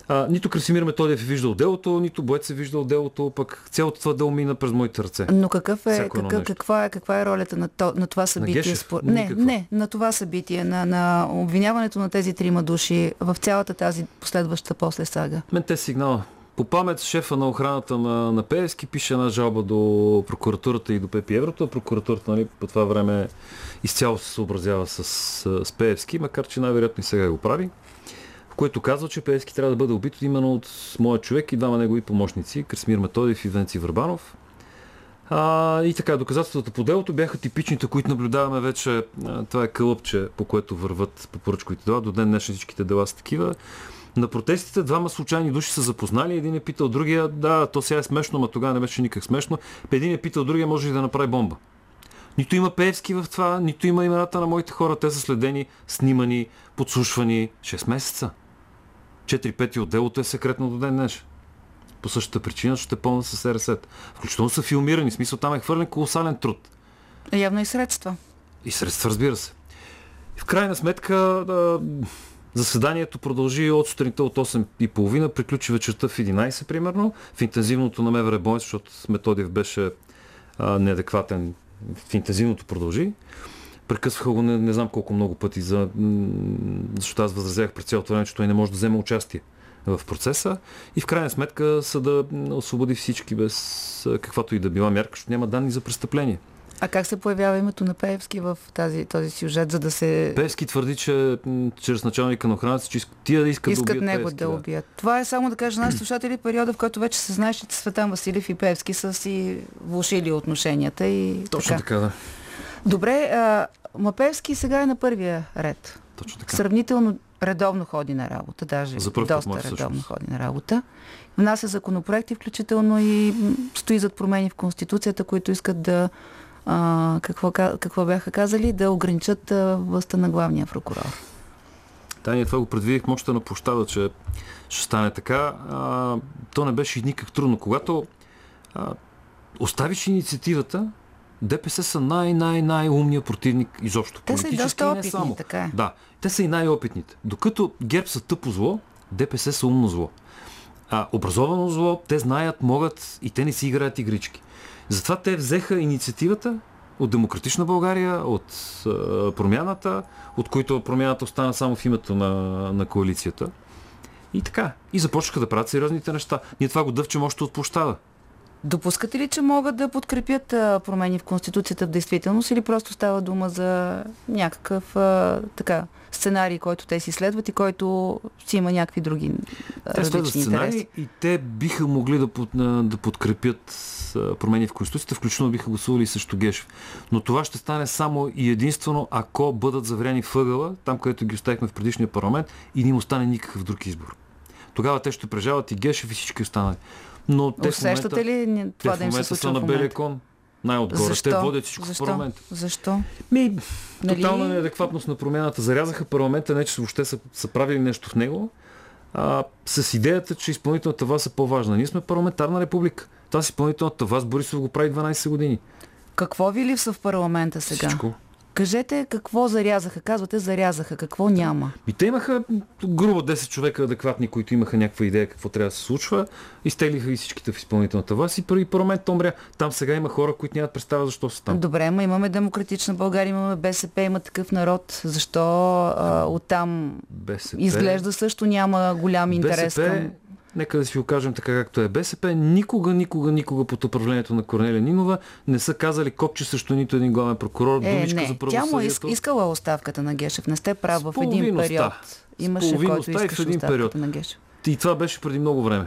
S14: а, нито Красимир Методиев е виждал делото, нито Боец е виждал делото, пък цялото това дело мина през моите ръце.
S1: Но какъв е, какъв, каква, е, каква е ролята на, то, на това събитие?
S14: Гешев?
S1: спор- Не,
S14: Никаква.
S1: не, на това събитие, на, на обвиняването на тези трима души в цялата тази последваща после сага.
S14: Мен те сигнала По памет шефа на охраната на, на Пеевски пише една жалба до прокуратурата и до Пепи Еврото. Прокуратурата нали, по това време изцяло се съобразява с, с Пеевски, макар че най-вероятно и сега го прави в което казва, че Пеевски трябва да бъде убит именно от моя човек и двама негови помощници, Красмир Методиев и Венци Върбанов. А, и така, доказателствата по делото бяха типичните, които наблюдаваме вече. Това е кълъпче, по което върват по поръчковите дела. До ден днешни всичките дела са такива. На протестите двама случайни души са запознали. Един е питал другия, да, то сега е смешно, но тогава не беше никак смешно. Един е питал другия, може ли да направи бомба. Нито има Пеевски в това, нито има имената на моите хора. Те са следени, снимани, подслушвани 6 месеца. 4 пети от делото е секретно до ден днес. По същата причина ще е пълна с РС. Включително са филмирани. В смисъл там е хвърлен колосален труд.
S1: Явно и средства.
S14: И средства, разбира се. И в крайна сметка да, заседанието продължи от сутринта от 8.30, приключи вечерта в 11 примерно. В интензивното на МВР Бойн, защото Методиев беше а, неадекватен. В интензивното продължи. Прекъсваха го не, не знам колко много пъти, за, защото аз възразях пред цялото време, че той не може да вземе участие в процеса и в крайна сметка съда освободи всички без каквато и да била мярка, защото няма данни за престъпление.
S1: А как се появява името на Пеевски в тази, този сюжет, за да се...
S14: Пеевски твърди, че чрез началника на охраната, че тия да искат,
S1: искат
S14: да убият
S1: него
S14: Пеевски,
S1: да убият. Това е само да кажа на <clears throat> слушатели периода, в който вече се знае, че Светан Василев и Пеевски са си влушили отношенията и
S14: Точно
S1: така.
S14: така, да.
S1: Добре, а, Мапевски сега е на първия ред.
S14: Точно така.
S1: Сравнително редовно ходи на работа, даже
S14: За път,
S1: доста
S14: може,
S1: редовно
S14: всъщност.
S1: ходи на работа. Внася законопроекти, включително и стои зад промени в Конституцията, които искат да а, какво, ка- какво бяха казали, да ограничат а, властта на главния прокурор.
S14: Да, ние това го предвидихме още на площада, че ще стане така. А, то не беше никак трудно. Когато а, оставиш инициативата, ДПС са най-най-най-умния противник изобщо.
S1: Те са и доста
S14: не
S1: опитни,
S14: само.
S1: така е.
S14: Да, те са и най-опитните. Докато ГЕРБ са тъпо зло, ДПС са умно зло. А, образовано зло, те знаят, могат и те не си играят игрички. Затова те взеха инициативата от Демократична България, от а, промяната, от които промяната остана само в името на, на коалицията. И така. И започнаха да правят сериозните неща. Ние това го дъвчем още от площада.
S1: Допускате ли, че могат да подкрепят промени в Конституцията в действителност или просто става дума за някакъв а, така, сценарий, който те си следват и който си има някакви други
S14: Те
S1: различни интереси?
S14: и те биха могли да, под, да подкрепят промени в Конституцията, включително биха гласували и също Гешев. Но това ще стане само и единствено, ако бъдат завряни въгъла, там където ги оставихме в предишния парламент и не им остане никакъв друг избор. Тогава те ще прежават и Гешев и всички останали. Но те в момента,
S1: Усещате ли това да им се случва
S14: са на белия кон. Най-отгоре.
S1: Защо?
S14: Те водят всичко
S1: Защо?
S14: в парламента.
S1: Защо?
S14: Ми,
S1: Нали?
S14: Тотална неадекватност на промяната. Зарязаха парламента, не че въобще са, са правили нещо в него, а, с идеята, че изпълнителната власт е по-важна. Ние сме парламентарна република. Тази изпълнителната власт Борисов го прави 12 години.
S1: Какво ви липсва в парламента сега?
S14: Всичко.
S1: Кажете какво зарязаха. Казвате зарязаха. Какво няма?
S14: И те имаха грубо 10 човека адекватни, които имаха някаква идея какво трябва да се случва. Изтеглиха и всичките в изпълнителната власт и първи парламент умря. Там сега има хора, които нямат представа защо са там.
S1: Добре, ма имаме Демократична България, имаме БСП, има такъв народ. Защо а, оттам
S14: БСП,
S1: изглежда също няма голям интерес
S14: БСП,
S1: към...
S14: нека да си го кажем така както е. БСП никога, никога, никога под управлението на Корнелия Нинова не са казали копче срещу нито един главен прокурор,
S1: Е,
S14: думичка
S1: не,
S14: за
S1: тя му е иск,
S14: правосъдието.
S1: искала оставката на Гешев. Не сте прав. В един период имаше, който
S14: половиността и в един период.
S1: на Гешев.
S14: И това беше преди много време.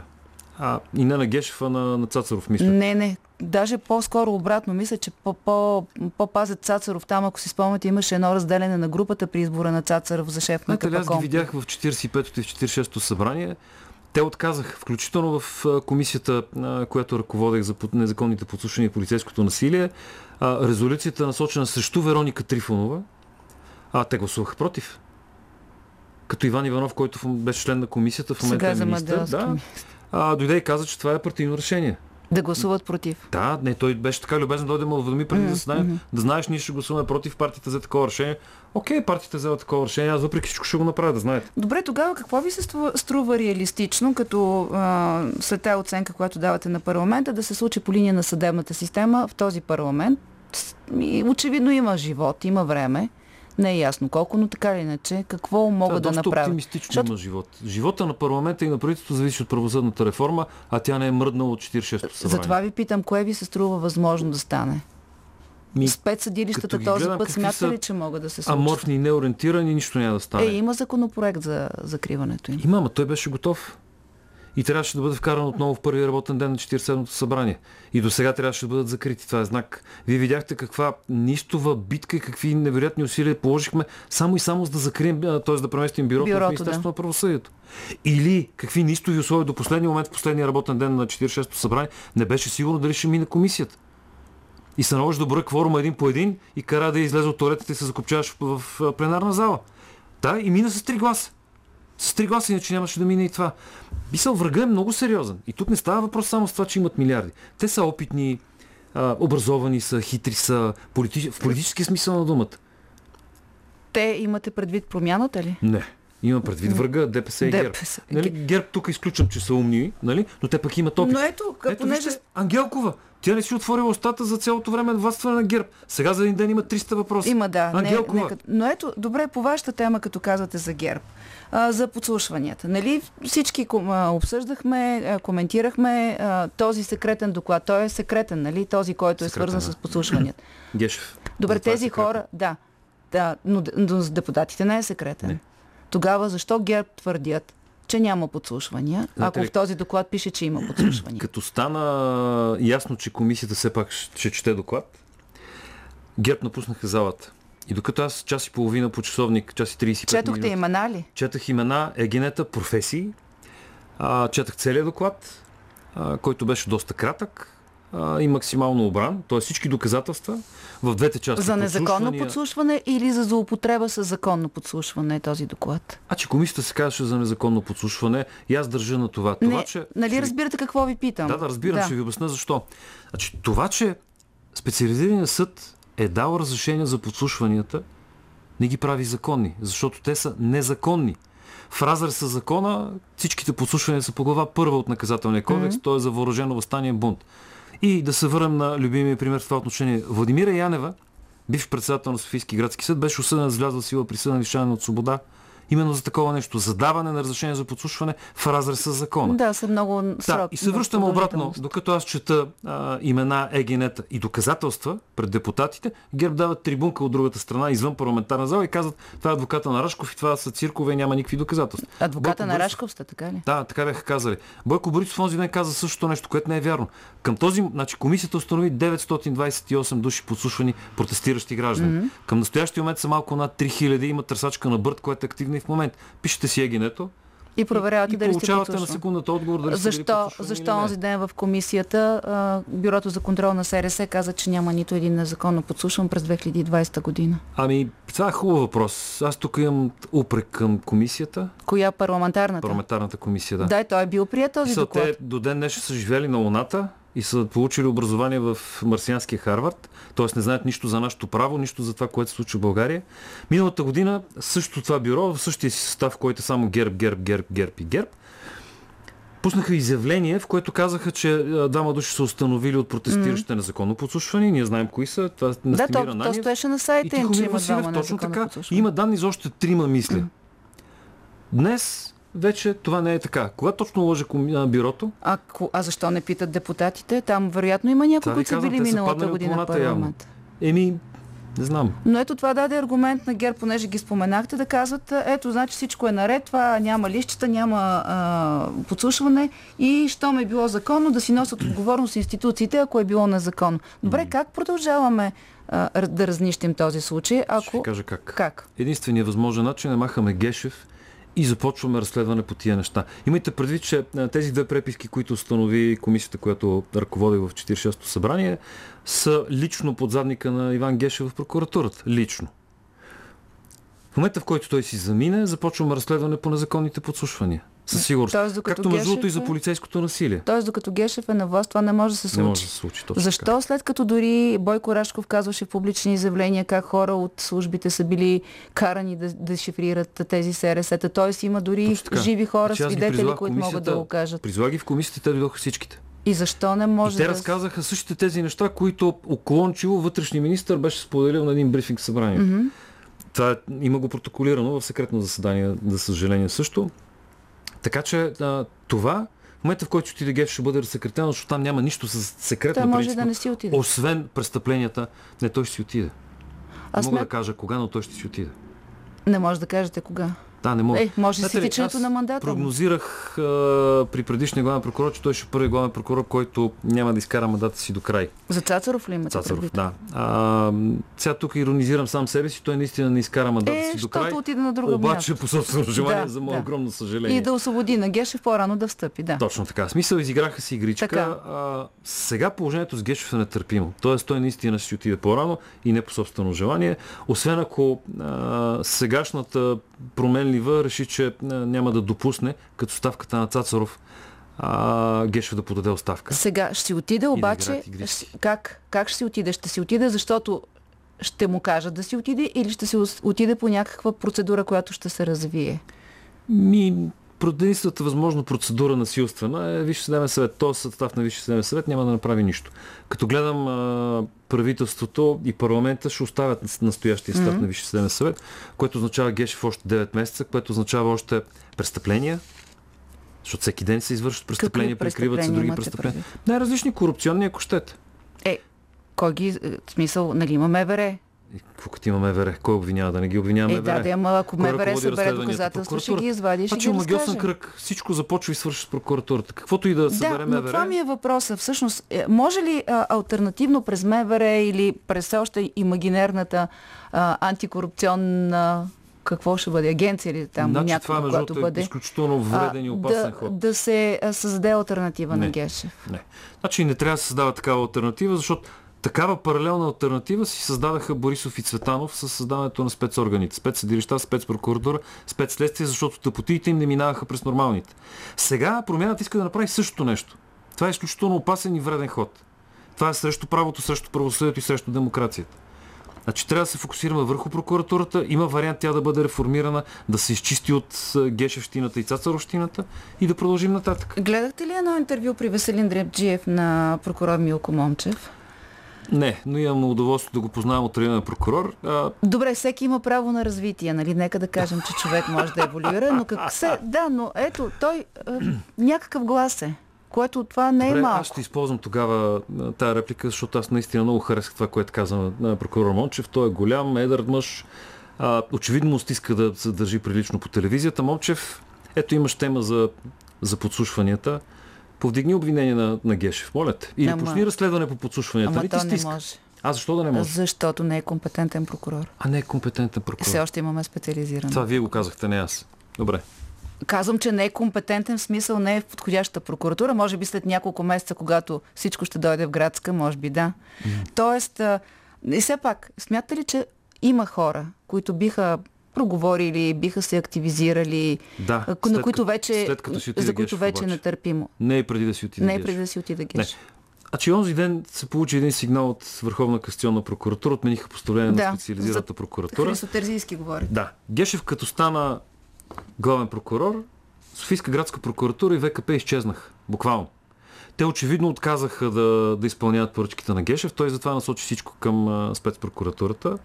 S14: А, и не на Гешев, а на, на Цацаров, мисля.
S1: Не, не. Даже по-скоро обратно. Мисля, че по- по- по-пазят Цацаров там, ако си спомняте, имаше едно разделение на групата при избора на Цацаров за шеф на
S14: ли, аз ги видях в 45-то и в 46-то събрание. Те отказаха, включително в комисията, която ръководех за незаконните подслушвания и полицейското насилие, резолюцията насочена срещу Вероника Трифонова, а те гласуваха против. Като Иван Иванов, който беше член на комисията, в момента
S1: Сега
S14: е министър, да, а, дойде и каза, че това е партийно решение.
S1: Да гласуват против.
S14: Да, не, той беше така любезен да дойде ме уведоми преди знае,
S1: мгм.
S14: да знаеш, ние ще гласуваме против партията за такова решение. Окей, партията взела такова решение, аз въпреки всичко ще го направя, да знаете.
S1: Добре, тогава какво ви се струва, реалистично, като а, след тази оценка, която давате на парламента, да се случи по линия на съдебната система в този парламент? Очевидно има живот, има време. Не е ясно колко, но така или иначе, какво могат да,
S14: да
S1: направят?
S14: оптимистично Защото... има живот. Живота на парламента и на правителството зависи от правосъдната реформа, а тя не е мръднала от 46-то събрание.
S1: Затова ви питам, кое ви се струва възможно да стане?
S14: Ми,
S1: Спецсъдилищата този гледам, път смятате ли, че могат да се случат?
S14: Аморфни и неориентирани, нищо няма да стане.
S1: Е, има законопроект за закриването им.
S14: Има, но той беше готов. И трябваше да бъде вкаран отново в първи работен ден на 47-то събрание. И до сега трябваше да бъдат закрити. Това е знак. Вие видяхте каква нистова битка и какви невероятни усилия положихме само и само за да закрием, т.е. да преместим бюрото, бюрото в Министерството да. на правосъдието. Или какви нистови условия до последния момент, в последния работен ден на 46-то събрание, не беше сигурно дали ще мине комисията и се наложи да броя кворума един по един и кара да излезе от туалетата и се закопчаваш в, пленарна зала. Да, и мина с три гласа. С три гласа, иначе нямаше да мине и това. Бисъл врага е много сериозен. И тук не става въпрос само с това, че имат милиарди. Те са опитни, образовани са, хитри са, политич... в политически смисъл на думата.
S1: Те имате предвид промяната ли?
S14: Не. Имам предвид врага, ДПС и ГЕРБ. Нали, ГЕРБ тук изключвам, че са умни, нали? но те пък имат опит.
S1: Но ето, ето понеже...
S14: вижте, Ангелкова, тя не си отворила устата за цялото време на властване на ГЕРБ. Сега за един ден има 300 въпроса.
S1: Има, да.
S14: Ангелкова.
S1: Не, не, но ето, добре, по вашата тема, като казвате за ГЕРБ, а, за подслушванията. Нали? Всички а, обсъждахме, а, коментирахме а, този секретен доклад. Той е секретен, нали? Този, който е свързан с подслушванията.
S14: Гешев.
S1: Добре, тези е хора, да, да но, но с депутатите не е секретен. Не. Тогава защо ГЕРБ твърдят, че няма подслушвания, Знаете ако в този доклад пише, че има подслушвания. <clears throat>
S14: Като стана ясно, че комисията все пак ще чете доклад, ГЕРБ напуснаха залата. И докато аз час и половина по часовник, час и 35
S1: Четохте
S14: минути,
S1: имена ли?
S14: Четах имена, егенета, професии. А, четах целият доклад, а, който беше доста кратък а, и максимално обран, т.е. всички доказателства в двете части.
S1: За незаконно подслушване или за злоупотреба с законно подслушване е този доклад?
S14: А че комисията се казваше за незаконно подслушване и аз държа на това. това
S1: Не,
S14: че,
S1: нали разбирате какво ви питам?
S14: Да, да, разбирам, да. ще ви обясня защо. Значи, това, че специализираният съд е дал разрешение за подслушванията, не ги прави законни, защото те са незаконни. В разрез с закона всичките подслушвания са по глава първа от наказателния кодекс, mm-hmm. т.е. за въоръжено възстание бунт. И да се върнем на любимия пример в това отношение. Владимира Янева, бивш председател на Софийски градски съд, беше осъден с влязла сила присъда на лишаване от свобода именно за такова нещо. Задаване на разрешение за подслушване в разрез с закона.
S1: Да, са много срок. Да,
S14: и се връщаме обратно. Докато аз чета а, имена, егенета и доказателства пред депутатите, ГЕРБ дават трибунка от другата страна, извън парламентарна зала и казват, това е адвоката на Рашков и това са циркове и няма никакви доказателства.
S1: Адвоката Бойко на Борисов... Рашков сте, така ли?
S14: Да, така бяха казали. Бойко Борисов онзи ден каза същото нещо, което не е вярно. Към този, значи комисията установи 928 души подслушвани протестиращи граждани. Mm-hmm. Към настоящия момент са малко над 3000, има търсачка на Бърт, което е активна и в момента. Пишете си егинето,
S1: и проверявате
S14: и,
S1: дали
S14: получавате сте на секундата отговор дали
S1: защо,
S14: сте
S1: Защо онзи ден в комисията а, Бюрото за контрол на СРС каза, че няма нито един незаконно подслушван през 2020 година?
S14: Ами, това е хубав въпрос. Аз тук имам упрек към комисията.
S1: Коя парламентарната?
S14: Парламентарната комисия, да.
S1: Да, той е бил прият този доклад.
S14: Те до ден днес са живели на Луната и са получили образование в марсианския Харвард, т.е. не знаят нищо за нашето право, нищо за това, което се случва в България. Миналата година също това бюро, в същия си състав, който е само ГЕРБ, ГЕРБ, ГЕРБ, ГЕРБ и ГЕРБ, пуснаха изявление, в което казаха, че двама души са установили от протестиращите mm. незаконно подслушвани. Ние знаем кои са. Това
S1: да, то, то стоеше на сайта им, че има двама
S14: Точно така. Има данни за още трима мисли. Mm. Днес вече това не е така. Кога точно лъже бюрото?
S1: А, а защо не питат депутатите? Там вероятно има някои, които са били миналата година в парламент.
S14: Еми, не знам.
S1: Но ето това даде аргумент на ГЕР, понеже ги споменахте, да казват, ето, значи всичко е наред, това няма лищата, няма а, подслушване и що ме е било законно да си носят отговорност институциите, ако е било незаконно. Добре, как продължаваме а, да разнищим този случай? Ако...
S14: Ще кажа как.
S1: Как?
S14: Единственият възможен начин е махаме Гешев и започваме разследване по тия неща. Имайте предвид, че тези две преписки, които установи комисията, която ръководи в 46-то събрание, са лично под задника на Иван Гешев в прокуратурата. Лично. В момента, в който той си замине, започваме разследване по незаконните подслушвания. Със сигурност. Тоест, Както между другото и за полицейското насилие.
S1: Тоест, докато Гешев е на власт, това не може да се случи.
S14: Не може да се случи. Точно
S1: Защо
S14: така.
S1: след като дори Бойко Рашков казваше в публични изявления как хора от службите са били карани да, да шифрират тези СРС-та? Тоест има дори живи хора, значи, свидетели, които могат да го кажат.
S14: Призлаги в комисията, те дойдоха всичките.
S1: И защо не може
S14: и те
S1: да...
S14: разказаха същите тези неща, които уклончиво вътрешния министр беше споделил на един брифинг събрание. Mm-hmm Това има го протоколирано в секретно заседание, за съжаление също. Така че а, това в момента, в който отиде Геш, ще бъде разсекретено, защото там няма нищо с секретно
S1: Той може
S14: принципно,
S1: да не си отиде.
S14: Освен престъпленията, не, той ще си отиде.
S1: Аз
S14: Мога
S1: сме-
S14: да кажа кога, но той ще си отиде.
S1: Не може да кажете кога.
S14: Да, не мога.
S1: Е, може
S14: Знаете
S1: си тичането на мандата.
S14: Прогнозирах а, при предишния главен прокурор, че той ще е първи главен прокурор, който няма да изкара мандата си до край.
S1: За Цацаров ли имате
S14: Цацаров,
S1: предвид?
S14: да. А, сега тук иронизирам сам себе си, той наистина не изкара мандата
S1: Е,
S14: си до край.
S1: отиде на друго
S14: обаче по собствено желание,
S1: Да,
S14: за мое
S1: да.
S14: огромно съжаление.
S1: И да освободи на Гешев по-рано да встъпи, да.
S14: Точно така. Смисъл изиграха си игричка.
S1: Така.
S14: А, сега положението с Гешев е нетърпимо. Тоест той наистина ще си отиде по-рано и не по собствено желание. Освен ако а, сегашната променлива реши, че няма да допусне, като ставката на Цацаров, а, Гешев да подаде оставка.
S1: Сега ще си отиде, обаче ще- как, как ще си отиде? Ще си отиде, защото ще му кажат да си отиде или ще ос- отиде по някаква процедура, която ще се развие?
S14: Ми, единствената възможна процедура насилствена е Висше съдебен съвет. Този състав на Висше съдебен съвет няма да направи нищо. Като гледам а, правителството и парламента ще оставят настоящия състав
S1: Мгм.
S14: на Висше съдебен съвет, което означава Гешев още 9 месеца, което означава още престъпления, защото всеки ден се извършват престъпления, прикриват се други престъпления. Най-различни корупционни, ако щете.
S1: Е, кой ги, е, смисъл, нали има МВР?
S14: Какво като има МВР? Кой обвинява да не ги обвинява
S1: Е,
S14: МВР?
S1: да, да, ама ако МВР събере доказателства, ще ги извади и ще
S14: Значи
S1: разкаже.
S14: кръг. Всичко започва и свърши с прокуратурата. Каквото и да събере
S1: Да, но
S14: МВР.
S1: това ми е въпроса. Всъщност, е, може ли а, альтернативно през МВР или през все още имагинерната а, антикорупционна какво ще бъде, агенция или там
S14: Значи
S1: някаква,
S14: това,
S1: която
S14: е
S1: бъде,
S14: изключително вреден и опасен
S1: да,
S14: ход.
S1: да се създаде альтернатива
S14: Не.
S1: на Гешев.
S14: Не. Значи не трябва да се създава такава альтернатива, защото такава паралелна альтернатива си създадаха Борисов и Цветанов с създаването на спецорганите. Спецсъдилища, спецпрокуратура, спецследствие, защото тъпотиите им не минаваха през нормалните. Сега промяната иска да направи същото нещо. Това е изключително опасен и вреден ход. Това е срещу правото, срещу правосъдието и срещу демокрацията. Значи трябва да се фокусираме върху прокуратурата. Има вариант тя да бъде реформирана, да се изчисти от Гешевщината и Цацаровщината и да продължим нататък.
S1: Гледахте ли едно интервю при Веселин Дребджиев на прокурор Милко Момчев?
S14: Не, но имам удоволствие да го познавам от районен прокурор. А,
S1: Добре, всеки има право на развитие, нали? Нека да кажем, че човек може да еволюира, но как се... Да, но ето, той а, някакъв глас е, което това не е
S14: Добре,
S1: малко.
S14: аз ще използвам тогава тая реплика, защото аз наистина много харесах това, което каза на, на прокурор Мончев. Той е голям, едър мъж. А, очевидно му стиска да се държи прилично по телевизията. Момчев, ето имаш тема за, за подслушванията. Повдигни обвинение на, на Гешев, моля те. Или
S1: Ама-
S14: почни разследване по подслушванията.
S1: Ама то не може.
S14: А защо да не може?
S1: Защото не е компетентен прокурор.
S14: А не е компетентен прокурор.
S1: все още имаме специализиран.
S14: Това вие го казахте, не аз. Добре.
S1: Казвам, че не е компетентен в смисъл, не е в подходящата прокуратура. Може би след няколко месеца, когато всичко ще дойде в градска, може би да. Тоест, а, и все пак, смятате ли, че има хора, които биха проговорили, биха се активизирали,
S14: Да,
S1: на
S14: след
S1: които вече,
S14: след като си
S1: за които вече е
S14: обаче.
S1: нетърпимо.
S14: Не е преди да си отиде
S1: Не е преди да си отиде
S14: Не.
S1: Геш.
S14: А че онзи ден се получи един сигнал от Върховна кастионна прокуратура, отмениха постановление
S1: Да,
S14: на специализираната прокуратура.
S1: Христо Терзийски говори.
S14: Да. Гешев като стана главен прокурор, Софийска градска прокуратура и ВКП изчезнаха. Буквално. Те очевидно отказаха да, да изпълняват поръчките на Гешев. Той затова насочи всичко към а, спецпрокуратурата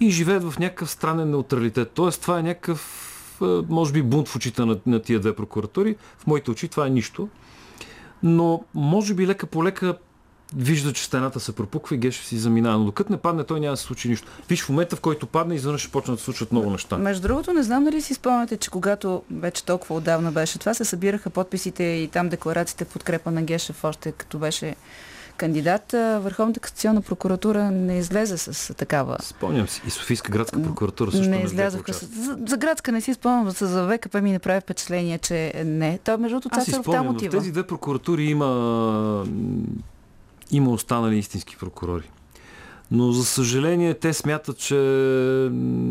S14: и живеят в някакъв странен неутралитет. Тоест това е някакъв, а, може би, бунт в очите на, на тия две прокуратури. В моите очи това е нищо. Но може би лека по лека вижда, че стената се пропуква и Гешев си заминава. Но докато не падне, той няма да се случи нищо. Виж, в момента, в който падне, изведнъж ще почнат да се случват много неща.
S1: Между другото, не знам дали си спомняте, че когато вече толкова отдавна беше това, се събираха подписите и там декларациите в подкрепа на Гешев, още като беше кандидат. Върховната касационна прокуратура не излезе с такава.
S14: Спомням си. И Софийска градска прокуратура също
S1: не
S14: не
S1: излязоха
S14: излязоха.
S1: с... За, за градска не си спомням, за, за ВКП ми направи впечатление, че не. Той между другото Цацаров там
S14: в
S1: отива.
S14: тези две прокуратури има, има останали истински прокурори. Но за съжаление те смятат, че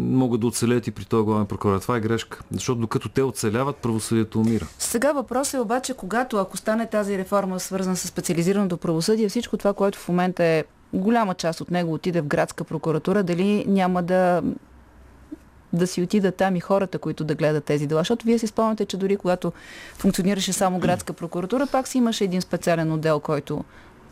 S14: могат да оцелеят и при този главен прокурор. Това е грешка. Защото докато те оцеляват, правосъдието умира.
S1: Сега въпросът е обаче, когато, ако стане тази реформа, свързана с специализираното правосъдие, всичко това, което в момента е голяма част от него отиде в градска прокуратура, дали няма да да си отидат там и хората, които да гледат тези дела. Защото вие си спомняте, че дори когато функционираше само градска прокуратура, пак си имаше един специален отдел, който,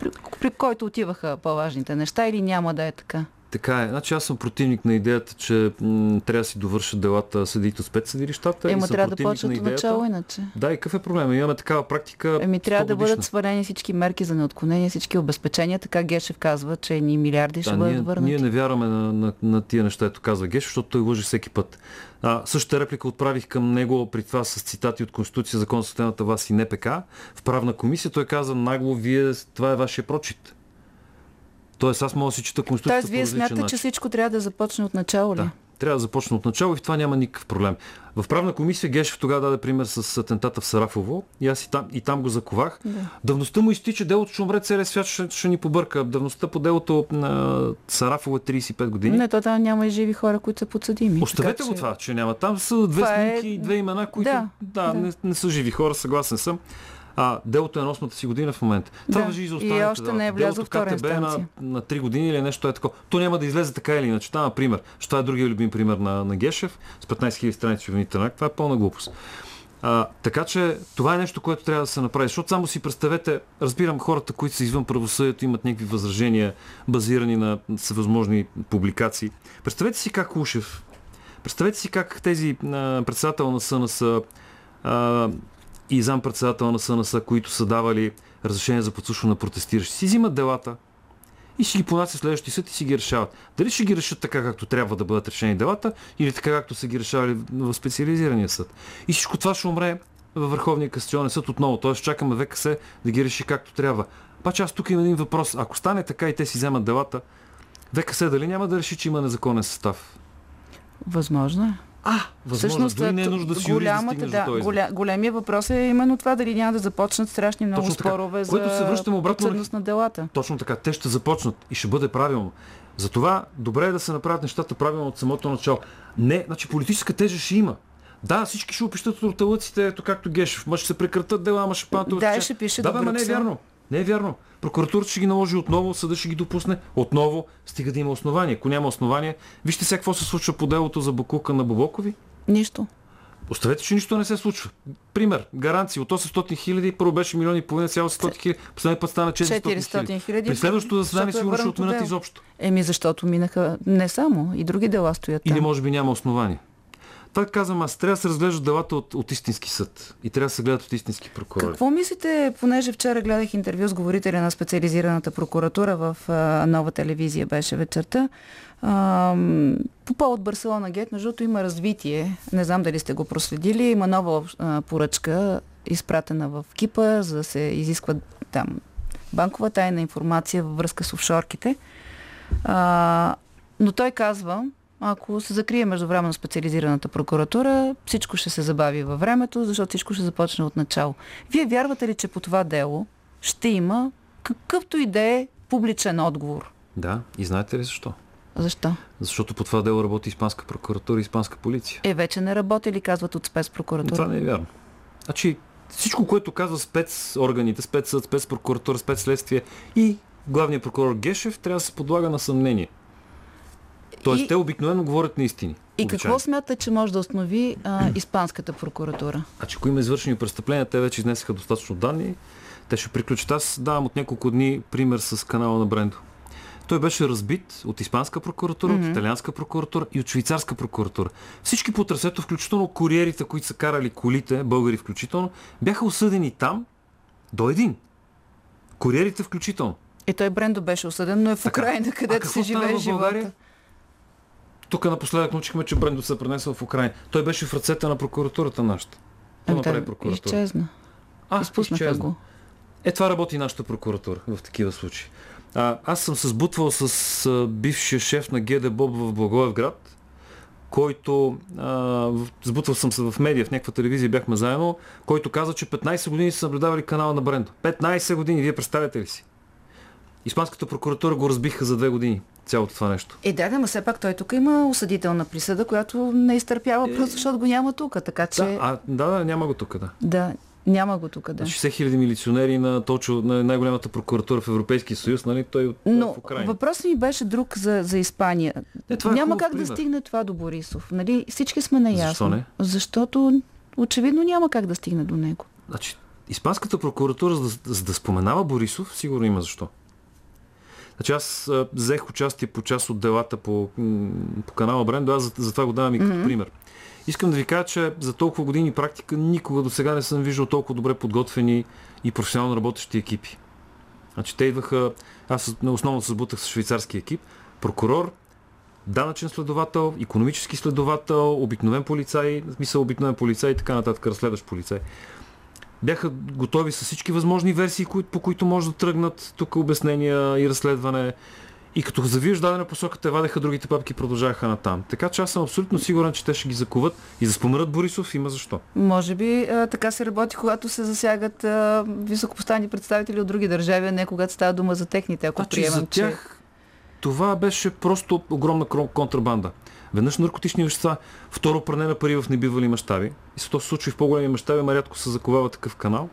S1: при, при който отиваха по-важните неща или няма да е така?
S14: Така е. Значи аз съм противник на идеята, че м- трябва да си довършат делата съдите от спецсъдилищата.
S1: Ема трябва да
S14: на
S1: от начало иначе.
S14: Да, и какъв е проблема? Имаме такава практика.
S1: Еми трябва да
S14: 100 годишна.
S1: бъдат свалени всички мерки за неотклонение, всички обезпечения. Така Гешев казва, че ни милиарди ще
S14: Да,
S1: бъдат
S14: ние,
S1: върнати.
S14: ние не вярваме на, на, на тия неща, ето казва Геш, защото той лъжи всеки път. А, същата реплика отправих към него при това с цитати от Конституция, Закон за съдебната власт и НПК. В правна комисия той каза нагло, вие, това е вашия прочит. Тоест аз мога да си чета Конституцията
S1: Тоест, вие смятате,
S14: начин.
S1: че всичко трябва да започне от начало ли?
S14: Да. Трябва да започне от начало и в това няма никакъв проблем. В правна комисия Гешев тогава даде пример с атентата в Сарафово и аз и там, и там го заковах.
S1: Да.
S14: Давността му изтича, делото ще умре, целият свят ще, ще ни побърка. Давността по делото на Сарафово е 35 години.
S1: Не, то там няма и живи хора, които са подсъдими.
S14: Оставете
S1: така
S14: го това, че няма. Там са две
S1: Това е-
S14: снимки и две имена, които
S1: Да,
S14: да, да,
S1: да.
S14: Не, не са живи хора, съгласен съм. А, делото е на осмата си година в момента. Това
S1: Да,
S14: въжи и за
S1: и
S14: останалите.
S1: още
S14: дела.
S1: не е влязъл
S14: Делото
S1: в втора
S14: е на,
S1: инстанция.
S14: на 3 години или нещо е такова. То няма да излезе така или иначе. Това, например, що това е другия любим пример на, на Гешев с 15 000 страници в акт. Това е пълна глупост. А, така че това е нещо, което трябва да се направи. Защото само си представете, разбирам хората, които са извън правосъдието, имат някакви възражения, базирани на всевъзможни публикации. Представете си как Ушев, представете си как тези а, председател на СНС а, и зам председател на СНС, които са давали разрешение за подслушване на протестиращи, си взимат делата и си ги понасят в следващия съд и си ги решават. Дали ще ги решат така, както трябва да бъдат решени делата, или така, както са ги решавали в специализирания съд. И всичко това ще умре във Върховния касационен съд отново. Т.е. чакаме ВКС да ги реши както трябва. Паче аз тук имам един въпрос. Ако стане така и те си вземат делата, ВКС дали няма да реши, че има незаконен състав?
S1: Възможно е.
S14: А, възможно. Дори не е нужда да си да
S1: голямата, да,
S14: този
S1: голя, големия въпрос е именно това дали няма да започнат страшни много
S14: Точно така.
S1: спорове за
S14: се връщаме обратно на-
S1: подсъдност на делата.
S14: Точно така. Те ще започнат и ще бъде правилно. Затова добре е да се направят нещата правилно от самото начало. Не, значи политическа тежест ще има. Да, всички ще опищат от лъците, ето както Гешев. Ма ще се прекратат дела, ама ще падат
S1: Да, ще пише
S14: Да, бе, ма не е вярно. Не е вярно. Прокуратурата ще ги наложи отново, съда ще ги допусне отново, стига да има основание. Ако няма основание, вижте сега какво се случва по делото за Бакука на Бобокови.
S1: Нищо.
S14: Оставете, че нищо не се случва. Пример, гаранции от 800 хиляди, първо беше милион и половина, цяло 100 хиляди, последния път стана 400
S1: 400 хиляди.
S14: При следващото заседание
S1: е
S14: сигурно ще отменят изобщо.
S1: Еми, защото минаха не само, и други дела стоят там.
S14: Или може би няма основание. Това казвам аз. Трябва да се разглеждат делата от, от истински съд. И трябва да се гледат от истински прокурори.
S1: Какво мислите, понеже вчера гледах интервю с говорителя на специализираната прокуратура в а, нова телевизия беше вечерта, а, по повод Барселона Гет, между другото има развитие, не знам дали сте го проследили, има нова а, поръчка, изпратена в Кипа, за да се изисква там банкова тайна информация във връзка с офшорките. А, но той казва, ако се закрие междувременно специализираната прокуратура, всичко ще се забави във времето, защото всичко ще започне от начало. Вие вярвате ли, че по това дело ще има какъвто и да е публичен отговор?
S14: Да, и знаете ли защо?
S1: Защо?
S14: Защото по това дело работи Испанска прокуратура и Испанска полиция.
S1: Е, вече не работи ли, казват от спецпрокуратура?
S14: Това не е вярно. Значи, всичко, което казва спецорганите, спецсъд, спецпрокуратура, спецследствие и главният прокурор Гешев, трябва да се подлага на съмнение. Тоест,
S1: И-
S14: те обикновено говорят неистини.
S1: И
S14: обичайно.
S1: какво смята, че може да установи а, Испанската прокуратура?
S14: Значи, ако има извършени престъпления, те вече изнесаха достатъчно данни. Те ще приключат. Аз давам от няколко дни пример с канала на Брендо. Той беше разбит от Испанска прокуратура,
S1: Мгм.
S14: от Италианска прокуратура и от Швейцарска прокуратура. Всички по трасето, включително куриерите, които са карали колите, българи включително, бяха осъдени там до един. Куриерите включително.
S1: И той Брендо беше осъден, но е в. Украина,
S14: А
S1: където се живее живота.
S14: Тук напоследък научихме, че Брендо се е пренесъл в Украина. Той беше в ръцете на прокуратурата нашата. Какво
S1: Ами
S14: направи
S1: той
S14: прокуратура?
S1: изчезна.
S14: А,
S1: Изпуснаха
S14: изчезна.
S1: го.
S14: Е, това работи нашата прокуратура в такива случаи. А, аз съм се сбутвал с а, бившия шеф на ГД Боб в Благоевград, който, а, сбутвал съм се в медия, в някаква телевизия бяхме заедно, който каза, че 15 години са наблюдавали канала на Брендо. 15 години, вие представяте ли си? Испанската прокуратура го разбиха за две години, цялото това нещо.
S1: Е, да, да, но все пак той тук има осъдителна присъда, която не изтърпява,
S14: Е.
S1: просто защото го няма тук. Така че,
S14: Да, а, да, да, няма го тук, да.
S1: да, няма го тук, да.
S14: На 60 хиляди милиционери на, точно, на най-голямата прокуратура в Европейския съюз, нали? Той от
S1: Но
S14: в
S1: въпросът ми беше друг за, за Испания.
S14: Не, това е
S1: Няма
S14: хубав
S1: как да
S14: пример.
S1: стигне това до Борисов. Нали? Всички сме наясно.
S14: Защо не?
S1: Защото очевидно няма как да стигне до него.
S14: Значи, Испанската прокуратура, за да, за да споменава Борисов, сигурно има защо. Значи аз а, взех участие по част от делата по, по канала Брендо, аз затова за го давам и като mm-hmm. пример. Искам да ви кажа, че за толкова години практика никога до сега не съм виждал толкова добре подготвени и професионално работещи екипи. Значи те идваха, аз основно се сбутах с швейцарски екип, прокурор, данъчен следовател, економически следовател, обикновен полицай, в смисъл обикновен полицай и така нататък, разследващ полицай. Бяха готови с всички възможни версии, по които може да тръгнат тук обяснения и разследване. И като завиеш дадена посока, те вадеха другите папки и продължаваха натам. Така че аз съм абсолютно сигурен, че те ще ги закуват и да споменат Борисов, има защо.
S1: Може би а, така се работи, когато се засягат а, високопоставени представители от други държави, а не когато става дума за техните, ако
S14: значи,
S1: приемам,
S14: за тях, че... Това беше просто огромна контрабанда. Веднъж наркотични вещества, второ пране на пари в небивали мащаби. И се то се случва в по-големи мащаби, ама рядко се заковава такъв канал.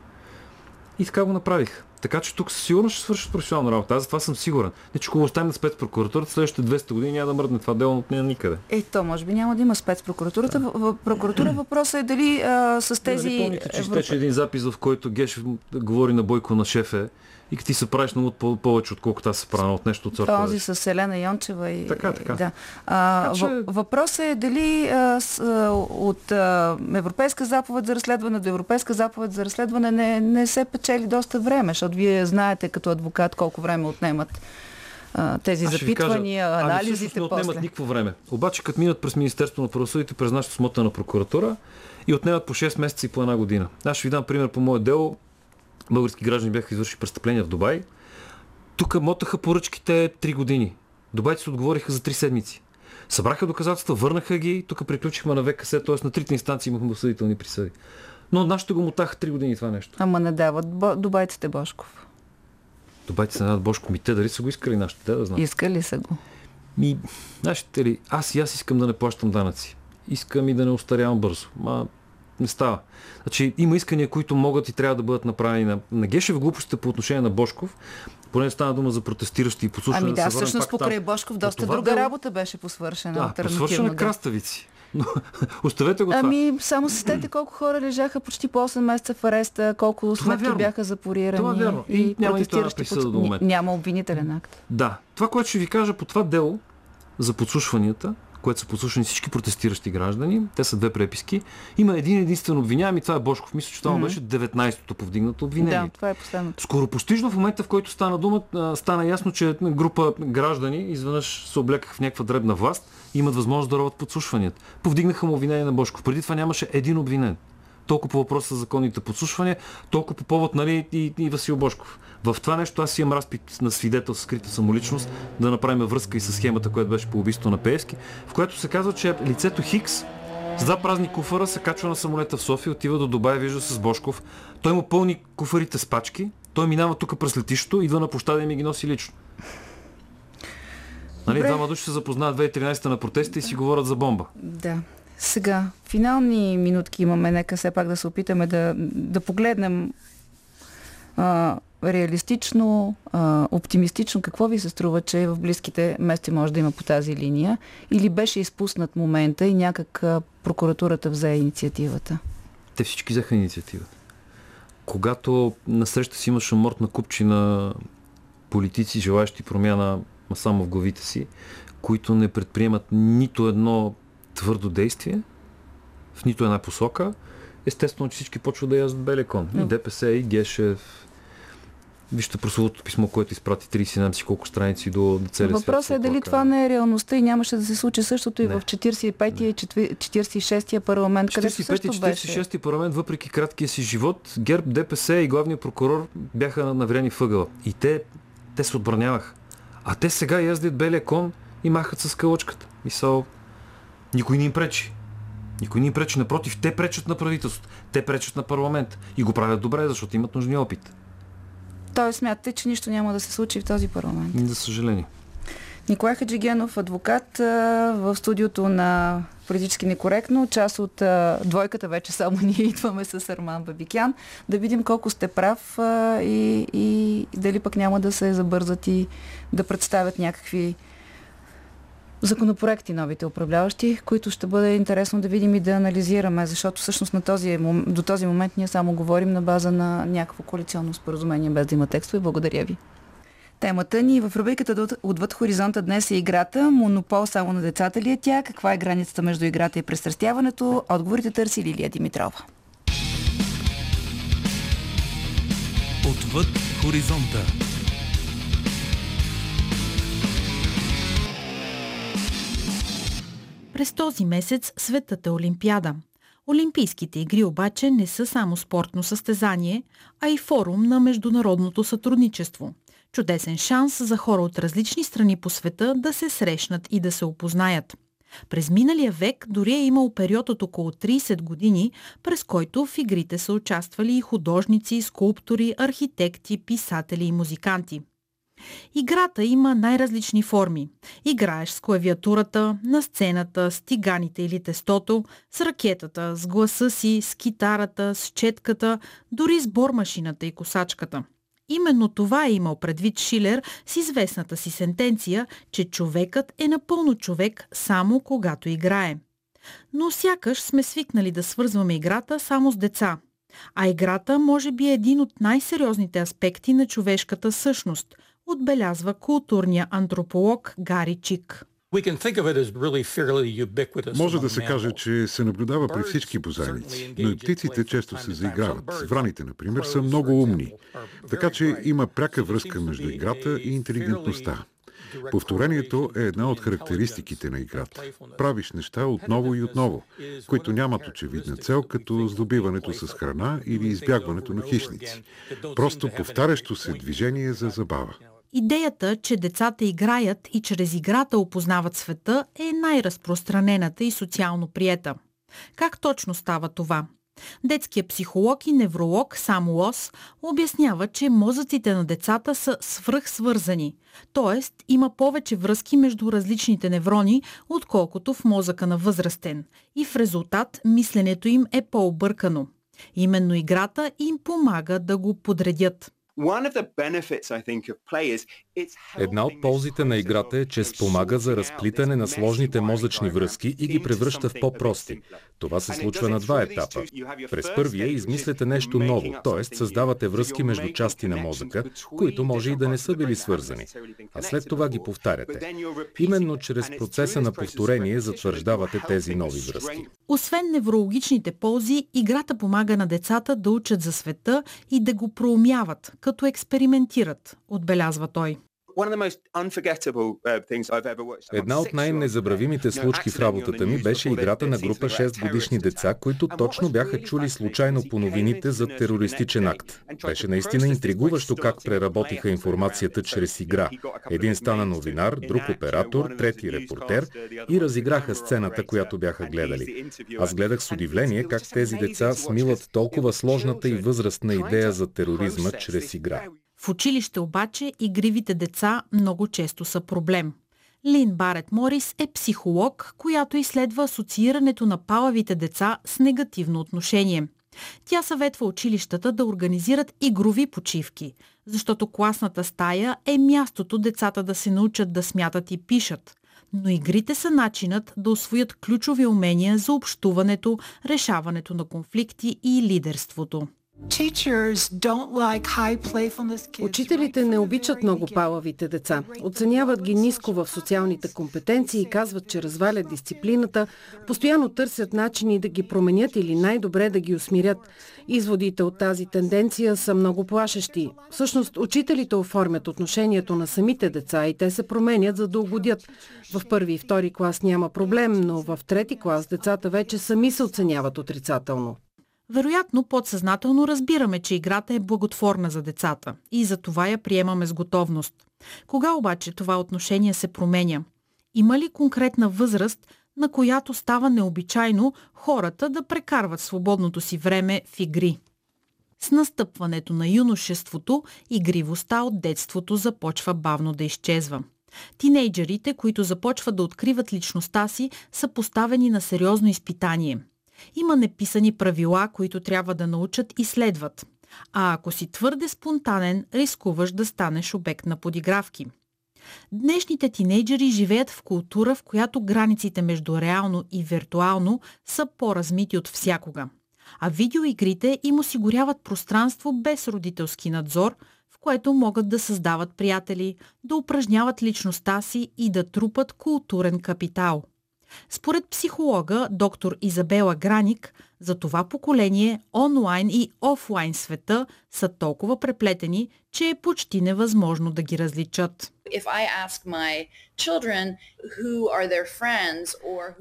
S14: И така го направих. Така че тук със сигурност ще свършат професионална работа. Аз за това съм сигурен. Не, че ако оставим на спецпрокуратурата, следващите 200 години няма да мръдне това дело от нея никъде.
S1: Е, то може би няма да има спецпрокуратурата. В, прокуратура въпросът е дали а, с тези...
S14: Нали помните, че Европа... един запис, в който Гешев говори на Бойко на шефе и ти се правиш много повече, отколкото аз се правя от нещо от сорта.
S1: Този с Елена Йончева и...
S14: Така, така.
S1: Да. А, така че... Въпросът е дали а, с, а, от а, Европейска заповед за разследване до Европейска заповед за разследване не, не се печели доста време, защото вие знаете като адвокат колко време отнемат тези Аз запитвания, кажа, анализите.
S14: Ами, не отнемат никакво време. Обаче, като минат през Министерство на правосъдието, през нашата смота на прокуратура и отнемат по 6 месеца и по една година. Аз ще ви дам пример по мое дело български граждани бяха извършили престъпления в Дубай. Тук мотаха поръчките 3 години. Дубайци се отговориха за 3 седмици. Събраха доказателства, върнаха ги, тук приключихме на ВКС, т.е. на трите инстанции имахме осъдителни присъди. Но нашите го мотаха 3 години това нещо.
S1: Ама не дават бо... дубайците Бошков.
S14: Дубайците не дават Бошков. Ми те дали са го искали нашите, те да знаят.
S1: Искали са го.
S14: Ми, нашите ли, аз и аз искам да не плащам данъци. Искам и да не устарявам бързо. Ма не става. Значи, има искания, които могат и трябва да бъдат направени на, на Гешев. Глупостите по отношение на Бошков, поне стана дума за протестиращи и послушане.
S1: Ами да, да всъщност покрай там. Бошков доста друга да, работа беше посвършена.
S14: Да, посвършена да. краставици. Но, <laughs> оставете го
S1: това. Ами, само сетете колко хора лежаха почти по 8 месеца в ареста, колко сметки бяха запорирани.
S14: Това е вярно. И, и няма протестиращи
S1: под...
S14: до момента.
S1: Няма обвинителен акт.
S14: Да. Това, което ще ви кажа по това дело за подслушванията, което са послушани всички протестиращи граждани. Те са две преписки. Има един единствен обвиняем и това е Бошков. Мисля, че това mm-hmm. беше 19-то повдигнато обвинение.
S1: Да, това е последното.
S14: Скоро постижно в момента, в който стана дума, стана ясно, че група граждани изведнъж се облекаха в някаква дребна власт и имат възможност да роват подслушванията. Повдигнаха му обвинение на Бошков. Преди това нямаше един обвинен толкова по въпроса за законните подслушвания, толкова по повод нали, и, и Васил Бошков. В това нещо аз имам разпит на свидетел с скрита самоличност, да направим връзка и с схемата, която беше по убийство на Пеевски, в което се казва, че лицето Хикс с два празни куфара се качва на самолета в София, отива до Дубай, вижда с Бошков. Той му пълни куфарите с пачки, той минава тук през летището, идва на площада и ми ги носи лично. Нали, двама души се запознаят 2013 на протеста и си говорят за бомба.
S1: Да. Сега, финални минутки имаме, нека все пак да се опитаме да, да погледнем а, реалистично, а, оптимистично, какво ви се струва, че в близките месеци може да има по тази линия? Или беше изпуснат момента и някак прокуратурата взе инициативата?
S14: Те всички взеха инициативата. Когато на среща си имаш мортна купчина политици, желащи промяна само в главите си, които не предприемат нито едно твърдо действие в нито една посока, естествено, че всички почват да яздат Белекон. И ДПС, и Гешев, Вижте прословото писмо, което изпрати 37 си колко страници до, до целия
S1: Въпросът е дали това не е реалността и нямаше да се случи същото не. и в 45-я и 46-я парламент, където също 46-ти
S14: парламент, въпреки краткия си живот, ГЕРБ, ДПС и главният прокурор бяха навряни въгъла. И те, те се отбраняваха. А те сега яздят белия кон и махат с кълъчката. Мисъл, никой не им пречи. Никой не им пречи. Напротив, те пречат на правителството. Те пречат на парламент. И го правят добре, защото имат нужни опит.
S1: Тоест смятате, че нищо няма да се случи в този парламент?
S14: За съжаление.
S1: Николай Хаджигенов, адвокат в студиото на политически некоректно. Част от двойката вече само <laughs> ние идваме с Арман Бабикян. Да видим колко сте прав и, и дали пък няма да се забързат и да представят някакви законопроекти новите управляващи, които ще бъде интересно да видим и да анализираме, защото всъщност на този, до този момент ние само говорим на база на някакво коалиционно споразумение, без да има текстове. Благодаря ви. Темата ни в рубриката Отвъд хоризонта днес е играта. Монопол само на децата ли е тя? Каква е границата между играта и престрастяването? Отговорите търси Лилия Димитрова.
S2: Отвъд хоризонта.
S15: През този месец светът е Олимпиада. Олимпийските игри обаче не са само спортно състезание, а и форум на международното сътрудничество. Чудесен шанс за хора от различни страни по света да се срещнат и да се опознаят. През миналия век дори е имал период от около 30 години, през който в игрите са участвали и художници, скулптори, архитекти, писатели и музиканти. Играта има най-различни форми. Играеш с клавиатурата, на сцената, с тиганите или тестото, с ракетата, с гласа си, с китарата, с четката, дори с бормашината и косачката. Именно това е имал предвид Шилер с известната си сентенция, че човекът е напълно човек само когато играе. Но сякаш сме свикнали да свързваме играта само с деца – а играта може би е един от най-сериозните аспекти на човешката същност, отбелязва културния антрополог Гари Чик.
S16: Може да се каже, че се наблюдава при всички бозайници, но и птиците често се заиграват. Враните, например, са много умни. Така че има пряка връзка между играта и интелигентността. Повторението е една от характеристиките на играта. Правиш неща отново и отново, които нямат очевидна цел, като здобиването с храна или избягването на хищници. Просто повтарящо се движение за забава.
S15: Идеята, че децата играят и чрез играта опознават света е най-разпространената и социално приета. Как точно става това? Детският психолог и невролог Сам Лос обяснява, че мозъците на децата са свръхсвързани, т.е. има повече връзки между различните неврони, отколкото в мозъка на възрастен и в резултат мисленето им е по-объркано. Именно играта им помага да го подредят.
S17: One of the benefits, I think, of play is Една от ползите на играта е, че спомага за разплитане на сложните мозъчни връзки и ги превръща в по-прости. Това се случва на два етапа. През първия измисляте нещо ново, т.е. създавате връзки между части на мозъка, които може и да не са били свързани, а след това ги повтаряте. Именно чрез процеса на повторение затвърждавате тези нови връзки.
S15: Освен неврологичните ползи, играта помага на децата да учат за света и да го проумяват, като експериментират, отбелязва той.
S17: Uh, Една от най-незабравимите случки в работата ми беше играта на група 6 годишни деца, които точно бяха чули случайно по новините за терористичен акт. Беше наистина интригуващо как преработиха информацията чрез игра. Един стана новинар, друг оператор, трети репортер и разиграха сцената, която бяха гледали. Аз гледах с удивление как тези деца смилат толкова сложната и възрастна идея за тероризма чрез игра.
S15: В училище обаче игривите деца много често са проблем. Лин Барет Морис е психолог, която изследва асоциирането на палавите деца с негативно отношение. Тя съветва училищата да организират игрови почивки, защото класната стая е мястото децата да се научат да смятат и пишат. Но игрите са начинът да освоят ключови умения за общуването, решаването на конфликти и лидерството.
S18: Учителите не обичат много палавите деца. Оценяват ги ниско в социалните компетенции и казват, че развалят дисциплината, постоянно търсят начини да ги променят или най-добре да ги усмирят. Изводите от тази тенденция са много плашещи. Всъщност, учителите оформят отношението на самите деца и те се променят за да угодят. В първи и втори клас няма проблем, но в трети клас децата вече сами се оценяват отрицателно.
S15: Вероятно, подсъзнателно разбираме, че играта е благотворна за децата и за това я приемаме с готовност. Кога обаче това отношение се променя? Има ли конкретна възраст, на която става необичайно хората да прекарват свободното си време в игри? С настъпването на юношеството, игривостта от детството започва бавно да изчезва. Тинейджерите, които започват да откриват личността си, са поставени на сериозно изпитание – има неписани правила, които трябва да научат и следват. А ако си твърде спонтанен, рискуваш да станеш обект на подигравки. Днешните тинейджери живеят в култура, в която границите между реално и виртуално са по-размити от всякога. А видеоигрите им осигуряват пространство без родителски надзор, в което могат да създават приятели, да упражняват личността си и да трупат културен капитал. Според психолога доктор Изабела Граник, за това поколение онлайн и офлайн света са толкова преплетени, че е почти невъзможно да ги различат.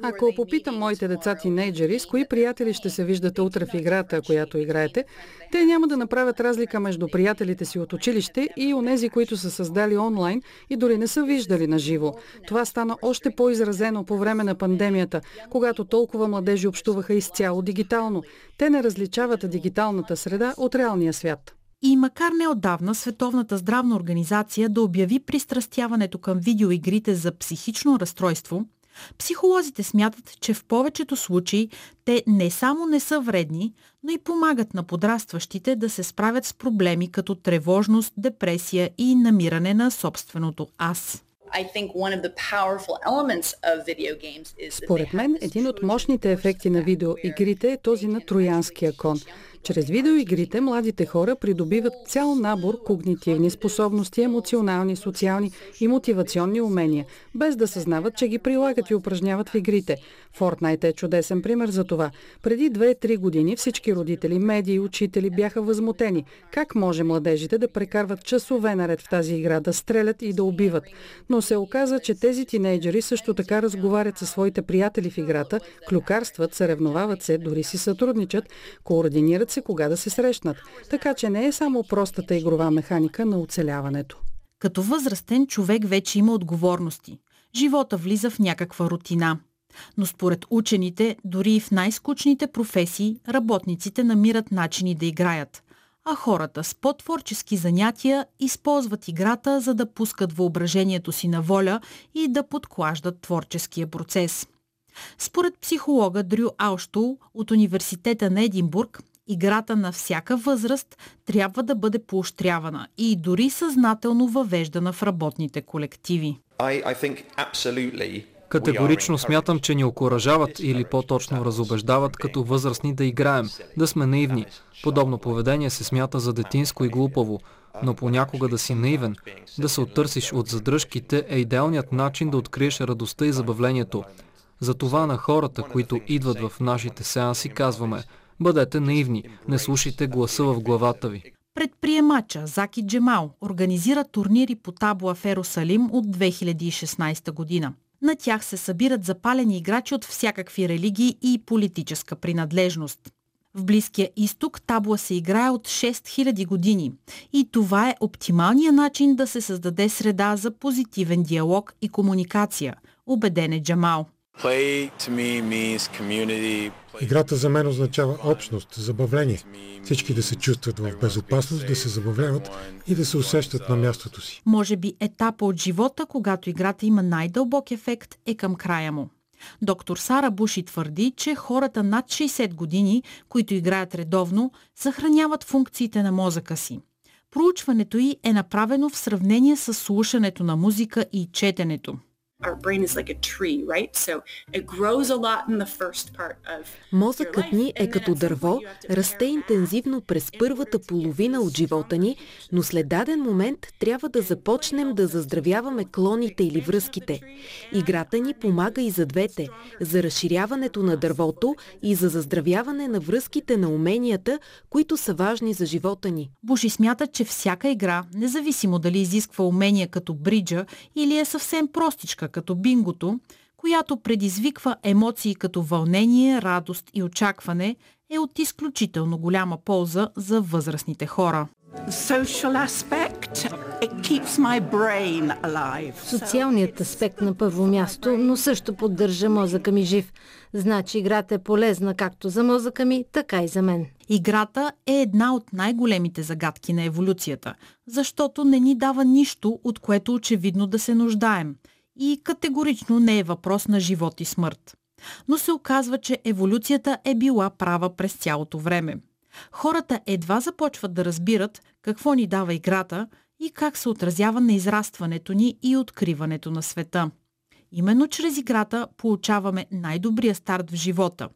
S18: Ако попитам моите деца тинейджери с кои приятели ще се виждате утре в играта, която играете, те няма да направят разлика между приятелите си от училище и онези, които са създали онлайн и дори не са виждали на живо. Това стана още по-изразено по време на пандемията, когато толкова младежи общуваха изцяло дигитално. Те не различават дигиталната среда от реалния свят.
S15: И макар неодавна Световната здравна организация да обяви пристрастяването към видеоигрите за психично разстройство, психолозите смятат, че в повечето случаи те не само не са вредни, но и помагат на подрастващите да се справят с проблеми като тревожност, депресия и намиране на собственото аз.
S18: Според мен, един от мощните ефекти на видеоигрите е този на троянския кон – чрез видеоигрите младите хора придобиват цял набор когнитивни способности, емоционални, социални и мотивационни умения, без да съзнават, че ги прилагат и упражняват в игрите. Fortnite е чудесен пример за това. Преди 2-3 години всички родители, медии и учители бяха възмутени. Как може младежите да прекарват часове наред в тази игра, да стрелят и да убиват? Но се оказа, че тези тинейджери също така разговарят със своите приятели в играта, клюкарстват, съревновават се, дори си сътрудничат, координират се кога да се срещнат. Така че не е само простата игрова механика на оцеляването.
S15: Като възрастен човек вече има отговорности. Живота влиза в някаква рутина. Но според учените, дори и в най-скучните професии, работниците намират начини да играят. А хората с по-творчески занятия използват играта, за да пускат въображението си на воля и да подклаждат творческия процес. Според психолога Дрю Алштул от Университета на Единбург, играта на всяка възраст трябва да бъде поощрявана и дори съзнателно въвеждана в работните колективи.
S19: Категорично смятам, че ни окоръжават или по-точно разобеждават като възрастни да играем, да сме наивни. Подобно поведение се смята за детинско и глупаво, но понякога да си наивен, да се оттърсиш от задръжките е идеалният начин да откриеш радостта и забавлението. Затова на хората, които идват в нашите сеанси, казваме – Бъдете наивни, не слушайте гласа в главата ви.
S15: Предприемача Заки Джемал организира турнири по табла в Ерусалим от 2016 година. На тях се събират запалени играчи от всякакви религии и политическа принадлежност. В Близкия изток табла се играе от 6000 години и това е оптималният начин да се създаде среда за позитивен диалог и комуникация, убеден е Джамал.
S20: Играта за мен означава общност, забавление. Всички да се чувстват в безопасност, да се забавляват и да се усещат на мястото си.
S15: Може би етапа от живота, когато играта има най-дълбок ефект, е към края му. Доктор Сара Буши твърди, че хората над 60 години, които играят редовно, съхраняват функциите на мозъка си. Проучването й е направено в сравнение с слушането на музика и четенето –
S21: Мозъкът ни е като дърво, расте интензивно през първата половина от живота ни, но след даден момент трябва да започнем да заздравяваме клоните или връзките. Играта ни помага и за двете, за разширяването на дървото и за заздравяване на връзките на уменията, които са важни за живота ни.
S15: Буши смята, че всяка игра, независимо дали изисква умения като бриджа или е съвсем простичка като бингото, която предизвиква емоции като вълнение, радост и очакване, е от изключително голяма полза за възрастните хора.
S22: Социалният аспект на първо място, но също поддържа мозъка ми жив. Значи играта е полезна както за мозъка ми, така и за мен.
S15: Играта е една от най-големите загадки на еволюцията, защото не ни дава нищо, от което очевидно да се нуждаем – и категорично не е въпрос на живот и смърт. Но се оказва, че еволюцията е била права през цялото време. Хората едва започват да разбират какво ни дава играта и как се отразява на израстването ни и откриването на света. Именно чрез играта получаваме най-добрия старт в живота.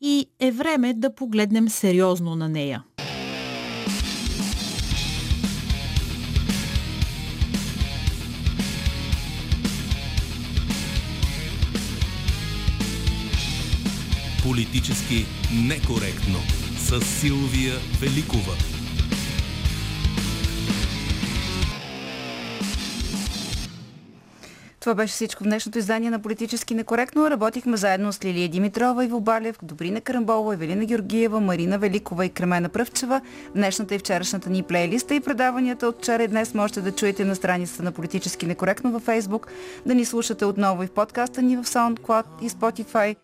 S15: И е време да погледнем сериозно на нея.
S2: Политически некоректно. С Силвия Великова.
S1: Това беше всичко в днешното издание на Политически некоректно. Работихме заедно с Лилия Димитрова, Иво Балев, Добрина Карамболова, Евелина Георгиева, Марина Великова и Кремена Пръвчева. Днешната и вчерашната ни плейлиста и предаванията от вчера и днес можете да чуете на страницата на Политически некоректно във Facebook, да ни слушате отново и в подкаста ни в SoundCloud и Spotify